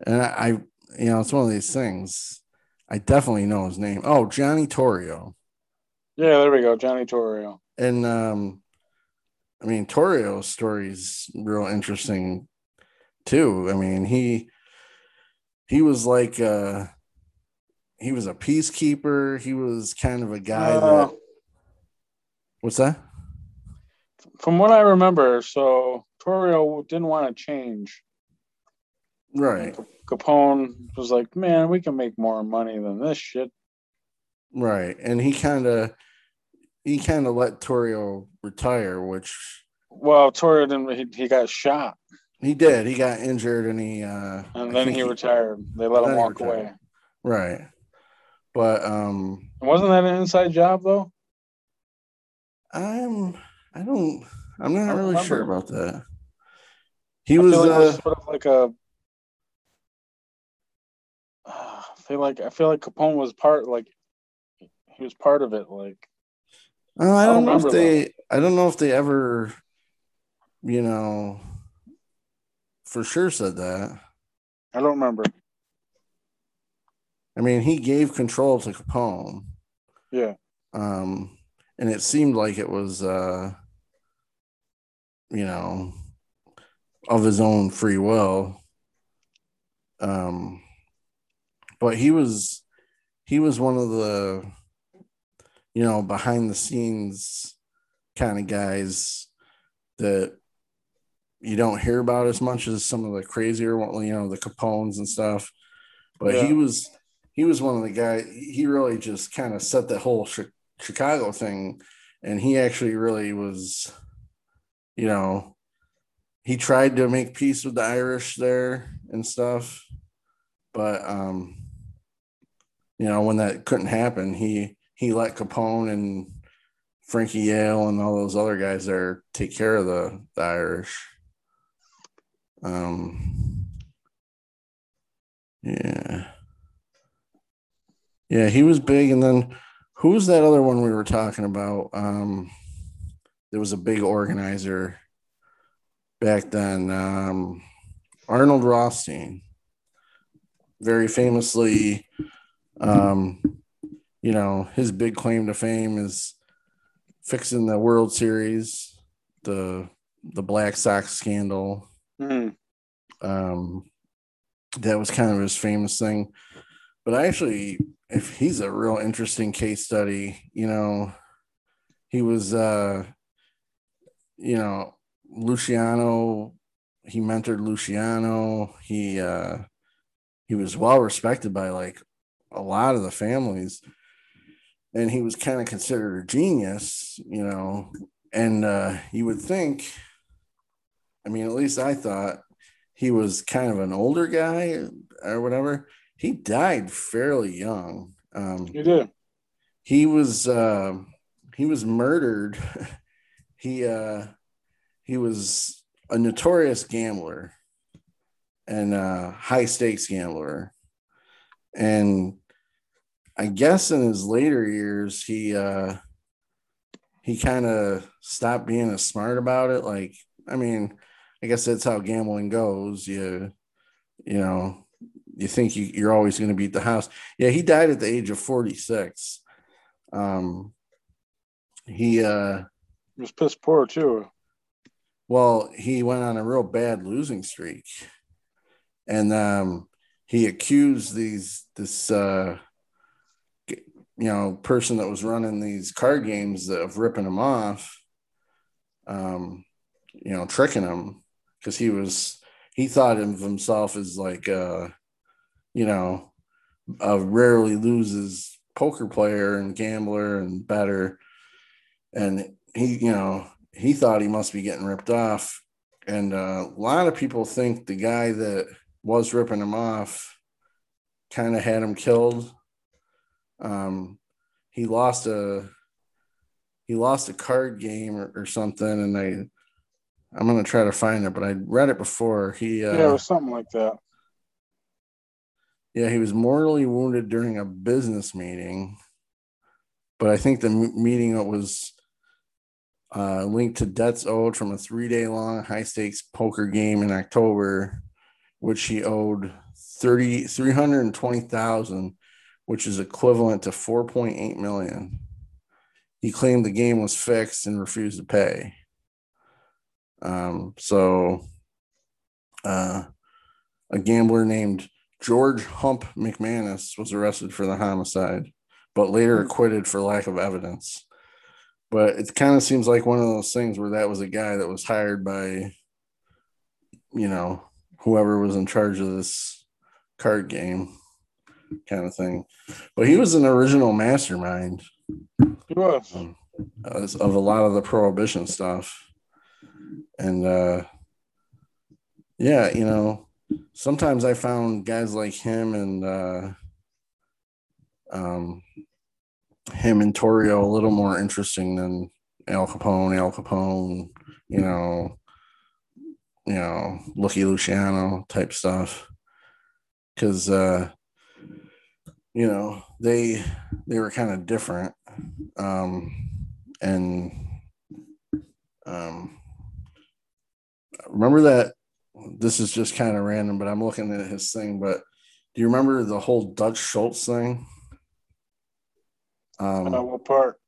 And I, I you know, it's one of these things I definitely know his name. Oh, Johnny Torrio. Yeah, there we go, Johnny Torrio. And um, I mean, Torrio's story is real interesting too. I mean, he he was like uh he was a peacekeeper. He was kind of a guy uh, that what's that? From what I remember, so Torrio didn't want to change. Right. Capone was like, man, we can make more money than this shit. Right. And he kind of he kind of let Torrio retire, which well, Torrio didn't he, he got shot. He did. He got injured and he uh and then he, he, retired. They let him walk away. Right. But um wasn't that an inside job though? I'm I don't I'm not really remember. sure about that. He was, like uh, was sort of like a I feel like I feel like Capone was part like he was part of it. Like uh, I, don't I don't know if they that. I don't know if they ever, you know, for sure said that. I don't remember. I mean, he gave control to Capone. Yeah. Um, and it seemed like it was, uh, you know, of his own free will. Um, but he was he was one of the you know behind the scenes kind of guys that you don't hear about as much as some of the crazier you know the capones and stuff but yeah. he was he was one of the guys he really just kind of set the whole chicago thing and he actually really was you know he tried to make peace with the irish there and stuff but um you know, when that couldn't happen, he he let Capone and Frankie Yale and all those other guys there take care of the, the Irish. Um, yeah, yeah, he was big. And then who's that other one we were talking about? Um, there was a big organizer back then. Um, Arnold Rothstein, very famously um, you know, his big claim to fame is fixing the World Series, the the Black Sox scandal. Mm-hmm. Um, that was kind of his famous thing. But actually, if he's a real interesting case study, you know, he was, uh, you know, Luciano. He mentored Luciano. He uh, he was well respected by like a lot of the families and he was kind of considered a genius you know and uh, you would think, I mean, at least I thought he was kind of an older guy or whatever. He died fairly young. Um, he did. He was uh, he was murdered. he uh, he was a notorious gambler and a high stakes gambler, and I guess in his later years he uh, he kind of stopped being as smart about it. Like, I mean, I guess that's how gambling goes. You, you know, you think you, you're always going to beat the house. Yeah, he died at the age of 46. Um, he uh, he was piss poor too. Well, he went on a real bad losing streak, and um, he accused these this uh, you know person that was running these card games of ripping him off um you know tricking him because he was he thought of himself as like uh you know a rarely loses poker player and gambler and better. And he you know he thought he must be getting ripped off. And uh, a lot of people think the guy that was ripping him off kind of had him killed. Um, he lost a he lost a card game or, or something, and I I'm gonna try to find it, but I read it before. He uh, yeah, it was something like that. Yeah, he was mortally wounded during a business meeting, but I think the meeting it was uh, linked to debts owed from a three day long high stakes poker game in October, which he owed 30, 320,000 which is equivalent to 4.8 million. He claimed the game was fixed and refused to pay. Um, so, uh, a gambler named George Hump McManus was arrested for the homicide, but later hmm. acquitted for lack of evidence. But it kind of seems like one of those things where that was a guy that was hired by, you know, whoever was in charge of this card game kind of thing. But he was an original mastermind. He was um, of a lot of the prohibition stuff, and uh, yeah, you know, sometimes I found guys like him and uh, um, him and Torrio a little more interesting than Al Capone. Al Capone, you know, you know, Lucky Luciano type stuff, because. Uh, you know they they were kind of different um and um remember that this is just kind of random but i'm looking at his thing but do you remember the whole dutch schultz thing um uh, what part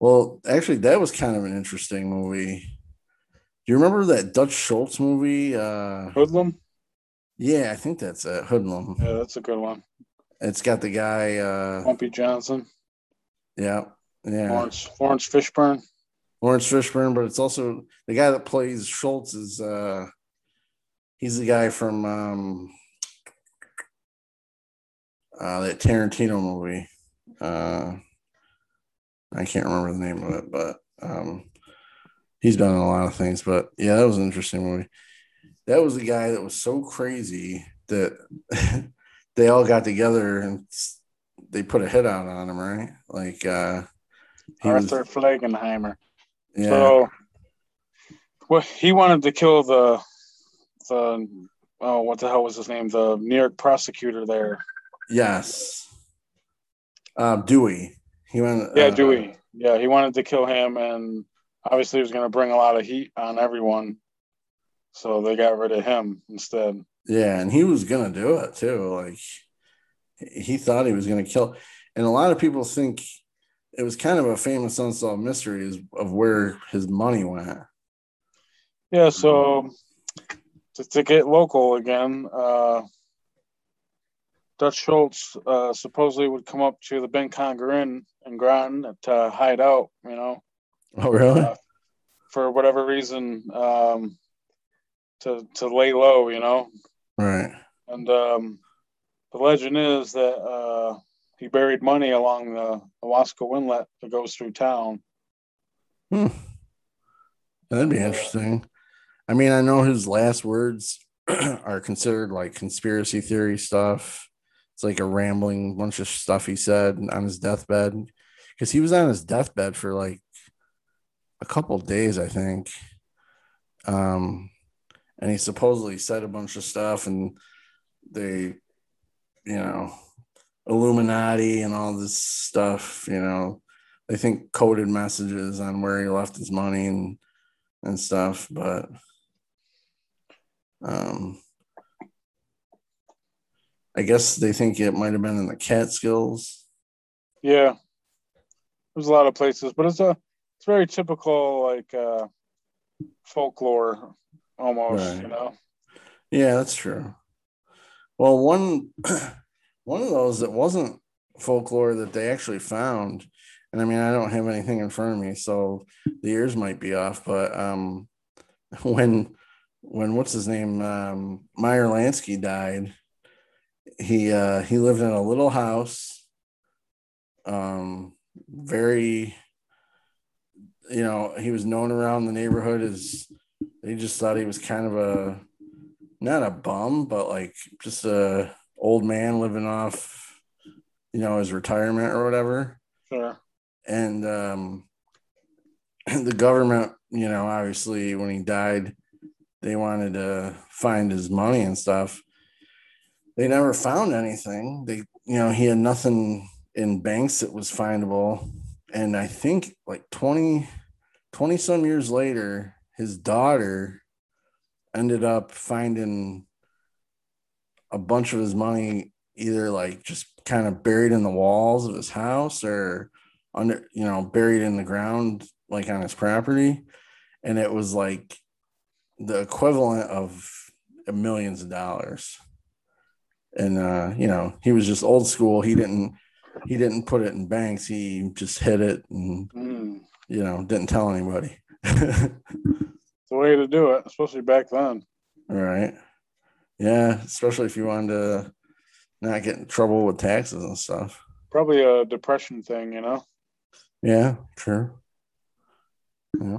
well actually that was kind of an interesting movie do you remember that dutch schultz movie uh hoodlum yeah i think that's it hoodlum yeah that's a good one it's got the guy uh Bumpy Johnson. Yeah. Yeah. Laurence Laurence Fishburne. Laurence Fishburne, but it's also the guy that plays Schultz is uh he's the guy from um uh that Tarantino movie. Uh I can't remember the name of it, but um he's done a lot of things. But yeah, that was an interesting movie. That was the guy that was so crazy that they all got together and they put a hit out on him, right? Like uh Arthur was, Flegenheimer. Yeah. So well, he wanted to kill the the oh what the hell was his name? The New York prosecutor there. Yes. Uh, Dewey. He went Yeah, uh, Dewey. Yeah, he wanted to kill him and obviously he was gonna bring a lot of heat on everyone. So they got rid of him instead. Yeah, and he was gonna do it too. Like he thought he was gonna kill, and a lot of people think it was kind of a famous unsolved mystery of where his money went. Yeah, so to, to get local again, uh, Dutch Schultz uh, supposedly would come up to the Benn Conger Inn in Groton to hide out, you know. Oh, really? Uh, for whatever reason, um, to to lay low, you know. Right. And um, the legend is that uh, he buried money along the Owasco Inlet that goes through town. Hmm. That'd be interesting. I mean, I know his last words are considered like conspiracy theory stuff. It's like a rambling bunch of stuff he said on his deathbed because he was on his deathbed for like a couple days, I think. Um, and he supposedly said a bunch of stuff, and they, you know, Illuminati and all this stuff, you know, they think coded messages on where he left his money and and stuff, but um I guess they think it might have been in the Catskills. Yeah. There's a lot of places, but it's a it's very typical like uh folklore almost, right. you know. Yeah, that's true. Well, one one of those that wasn't folklore that they actually found, and I mean I don't have anything in front of me, so the ears might be off, but um when when what's his name? Um Meyer Lansky died, he uh he lived in a little house um very you know he was known around the neighborhood as they just thought he was kind of a not a bum but like just a old man living off you know his retirement or whatever. Sure. And um the government you know obviously when he died they wanted to find his money and stuff. They never found anything. They you know he had nothing in banks that was findable. And i think like 20 20 some years later his daughter ended up finding a bunch of his money either like just kind of buried in the walls of his house or under you know buried in the ground like on his property. And it was like the equivalent of millions of dollars. And uh you know he was just old school. He didn't he didn't put it in banks. He just hid it and mm. you know didn't tell anybody. It's the way to do it especially back then. All right yeah especially if you wanted to not get in trouble with taxes and stuff probably a depression thing you know yeah sure yeah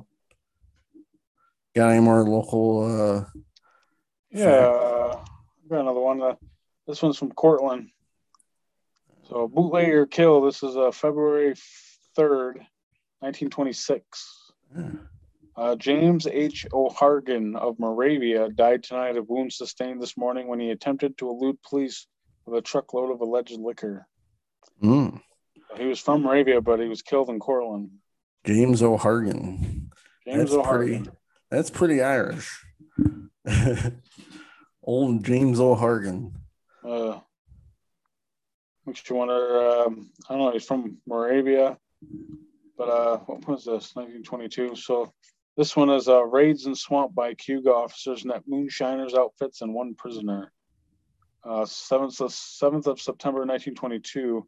got any more local uh yeah got another one uh, this one's from Cortland. So bootlegger kill. This is uh, February third, nineteen twenty six. Uh, James H. O'Hargan of Moravia died tonight of wounds sustained this morning when he attempted to elude police with a truckload of alleged liquor. Mm. He was from Moravia, but he was killed in Cortland. James O'Hargan. James that's O'Hargan. Pretty, that's pretty Irish. Old James O'Hargan uh, makes you wonder. Um, I don't know. He's from Moravia, but uh, what was this? 1922. So this one is uh, raids and swamp by Cayuga officers net moonshiners outfits and one prisoner. Uh, 7th, of, 7th of September 1922.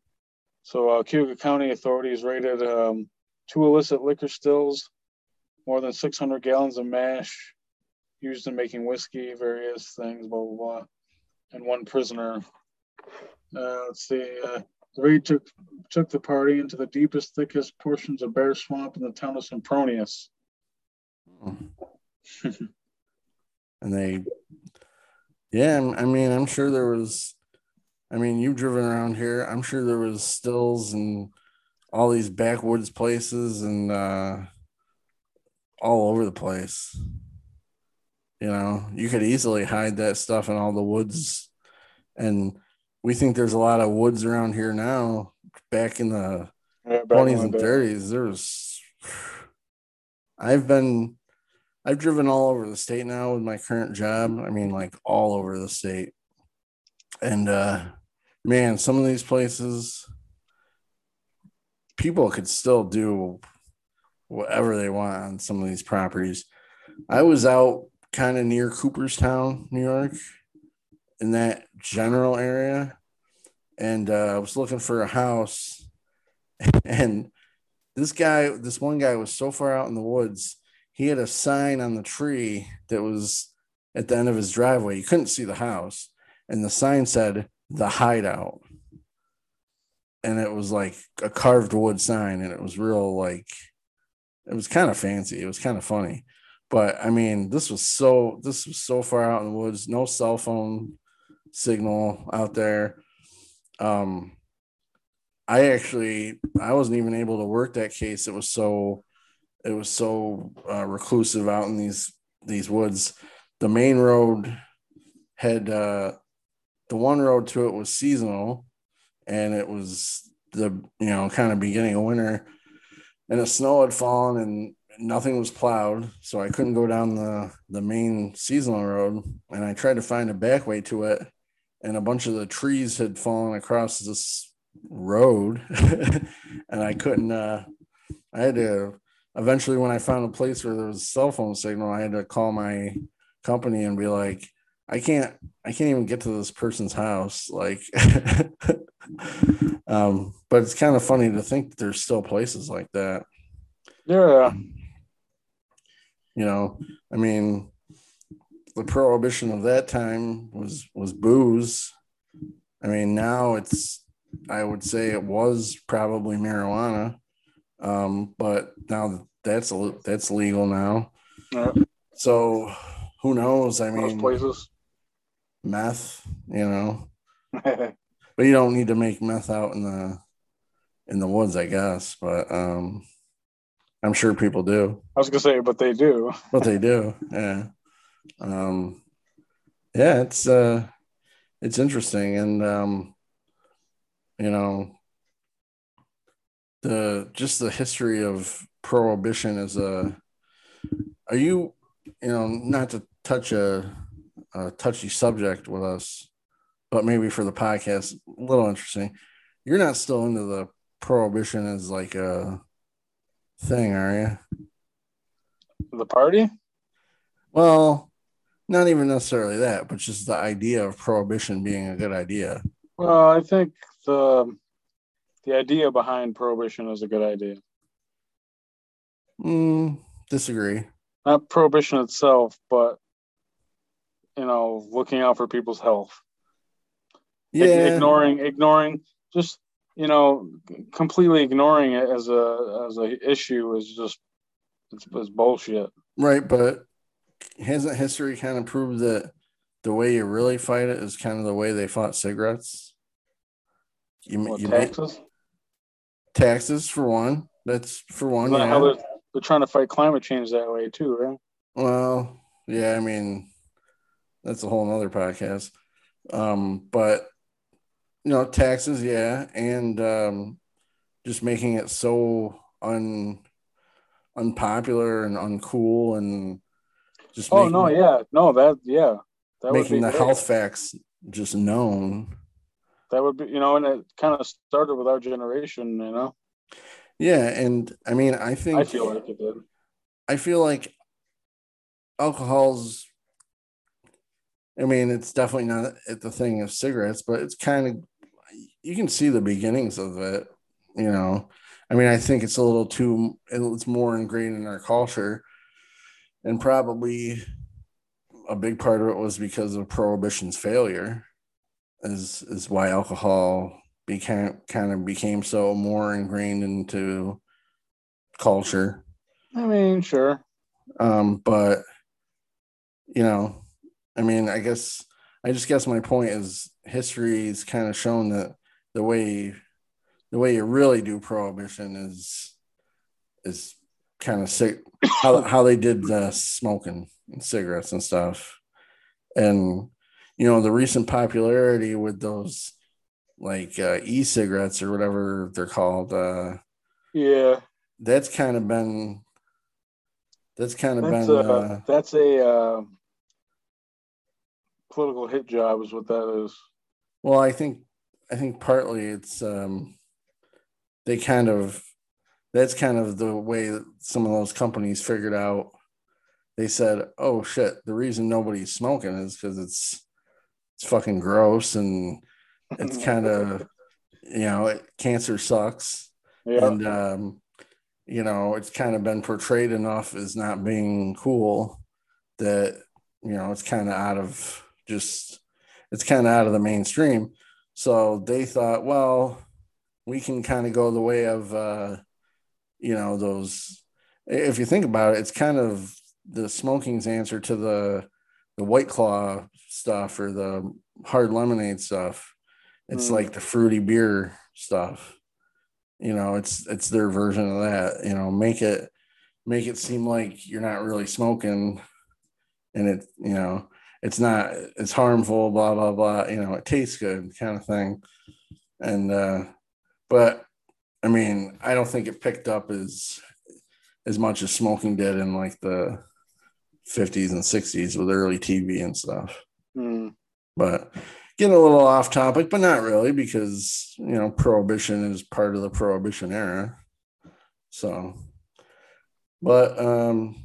So uh, County authorities raided um, two illicit liquor stills, more than 600 gallons of mash used in making whiskey, various things, blah, blah, blah and one prisoner. Uh, let's see. Uh, the raid took took the party into the deepest, thickest portions of Bear Swamp in the town of Sempronius. and they, yeah, I mean, I'm sure there was. I mean, you've driven around here. I'm sure there was stills and all these backwoods places and uh, all over the place. You know, you could easily hide that stuff in all the woods. And we think there's a lot of woods around here now. Back in the yeah, 20s and 30s, there was. I've been, I've driven all over the state now with my current job. I mean, like all over the state. And uh, man, some of these places, people could still do whatever they want on some of these properties. I was out kind of near Cooperstown, New York, in that general area. And uh, I was looking for a house. And this guy, this one guy was so far out in the woods, he had a sign on the tree that was at the end of his driveway. You couldn't see the house. And the sign said, The Hideout. And it was like a carved wood sign. And it was real, like, it was kind of fancy. It was kind of funny but I mean, this was so this was so far out in the woods, no cell phone signal out there. Um, I actually I wasn't even able to work that case. It was so it was so uh, reclusive out in these these woods. The main road had uh, the one road to it was seasonal, and it was the you know kind of beginning of winter, and the snow had fallen and nothing was plowed, so I couldn't go down the the main seasonal road. And I tried to find a back way to it, and a bunch of the trees had fallen across this road, and I couldn't. Uh, I had to eventually when I found a place where there was a cell phone signal, I had to call my company and be like, I can't I can't even get to this person's house. Like um, but it's kind of funny to think there's still places like that. Yeah. You know, I mean the prohibition of that time was was booze. I mean now it's I would say it was probably marijuana. Um, but now that's that's legal now. Yeah. So who knows? I Most mean, places. meth, you know, but you don't need to make meth out in the in the woods, I guess. But um, I'm sure people do. I was gonna say, but they do. But they do, yeah. Um, yeah, it's uh, it's interesting, and um, you know, the just the history of prohibition is a. Are you, you know, not to touch a, a touchy subject with us, but maybe for the podcast, a little interesting. You're not still into the prohibition as like a thing, are you? The party? Well, not even necessarily that, but just the idea of prohibition being a good idea. Well, I think the the idea behind prohibition is a good idea. Mm, disagree. Not prohibition itself, but you know, looking out for people's health. Yeah, ignoring ignoring just you know completely ignoring it as a as a issue is just it's, it's bullshit right. But hasn't history kind of proved that the way you really fight it is kind of the way they fought cigarettes? You, what, you make taxes taxes for one. That's for one. Isn't that how Yeah. they're, they're trying to fight climate change that way too right Well, yeah, I mean, that's a whole nother podcast. Um, but you know, taxes, yeah, and um, just making it so un unpopular and uncool, and just oh making, no yeah no that yeah that would be making the great. health facts just known. that would be you know and it kind of started with our generation you know Yeah, and I mean, I think i feel like it did I feel like alcohol's I mean, it's definitely not at the thing of cigarettes, but it's kind of you can see the beginnings of it, you know. I mean, I think it's a little too it's more ingrained in our culture. And probably a big part of it was because of prohibition's failure is is why alcohol became kind of became so more ingrained into culture. I mean sure. Um, but you know, I mean, I guess I just guess my point is history's kind of shown that the way the way you really do prohibition is is kind of sick how, how they did the smoking and cigarettes and stuff. And you know the recent popularity with those like uh, e-cigarettes or whatever they're called uh yeah. that's kind of been that's kind of that's been a uh, that's a uh, political hit job is what that is. Well, I think I think partly it's um they kind of that's kind of the way that some of those companies figured out. They said, "Oh shit, the reason nobody's smoking is cuz it's it's fucking gross and it's kind of you know, it, cancer sucks yeah and um you know, it's kind of been portrayed enough as not being cool that you know, it's kind of out of just it's kind of out of the mainstream. So they thought, well, we can kind of go the way of uh, you know, those if you think about it, it's kind of the smoking's answer to the the white claw stuff or the hard lemonade stuff. It's Mm. like the fruity beer stuff. You know, it's it's their version of that. You know, make it make it seem like you're not really smoking and it, you know, it's not it's harmful, blah blah blah. You know, it tastes good kind of thing. And uh but I mean, I don't think it picked up as as much as smoking did in like the 50s and 60s with early TV and stuff. Mm. But getting a little off topic, but not really because you know prohibition is part of the prohibition era. So, but um,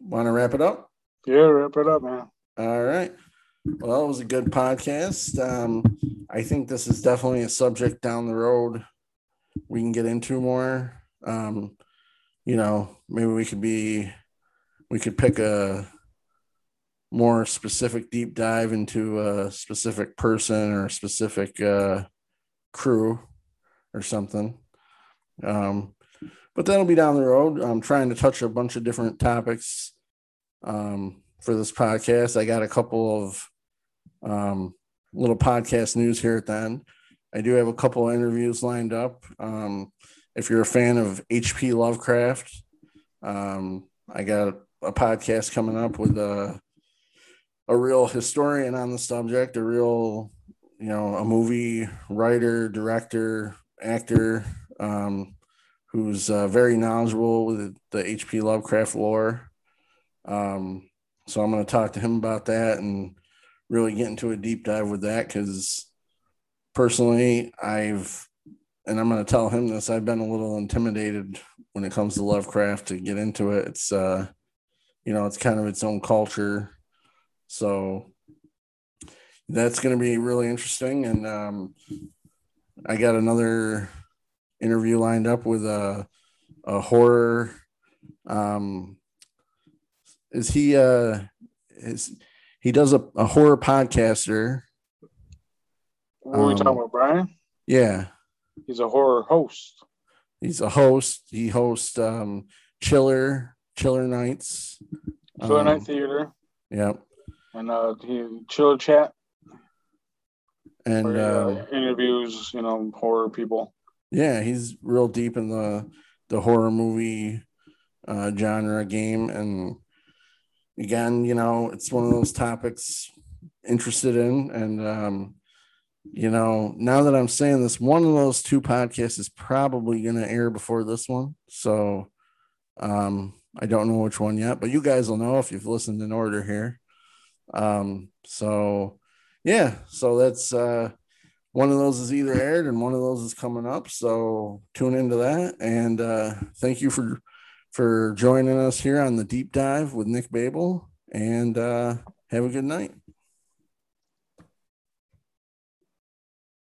want to wrap it up? Yeah, wrap it up, man. All right. Well, it was a good podcast. Um, I think this is definitely a subject down the road we can get into more. Um, you know, maybe we could be, we could pick a more specific deep dive into a specific person or a specific uh, crew or something. Um, but that'll be down the road. I'm trying to touch a bunch of different topics um, for this podcast. I got a couple of um, little podcast news here at the end. I do have a couple of interviews lined up. Um, if you're a fan of H.P. Lovecraft, um, I got a podcast coming up with a a real historian on the subject, a real you know a movie writer, director, actor um, who's uh, very knowledgeable with the H.P. Lovecraft lore. Um, so I'm going to talk to him about that and really get into a deep dive with that because personally, I've and I'm going to tell him this. I've been a little intimidated when it comes to Lovecraft to get into it. It's uh, you know, it's kind of its own culture, so that's going to be really interesting. And um, I got another interview lined up with a a horror. Um, is he uh is he does a, a horror podcaster? What are we Um, talking about, Brian? Yeah, He's a horror host. he's a host. He hosts um Chiller Chiller Nights. Killer Um, Night Theater Yep. And uh, he chill Chat, And where uh, uh, interviews, you know, horror people. yeah, he's real deep in the the horror movie uh, genre game, and again, you know, it's one of those topics interested in, and um, you know, now that I'm saying this, one of those two podcasts is probably going to air before this one, so um, I don't know which one yet, but you guys will know if you've listened in order here. Um, so yeah, so that's uh one of those is either aired and one of those is coming up. So tune into that. And uh, thank you for for joining us here on the deep dive with Nick Babel. And uh, have a good night.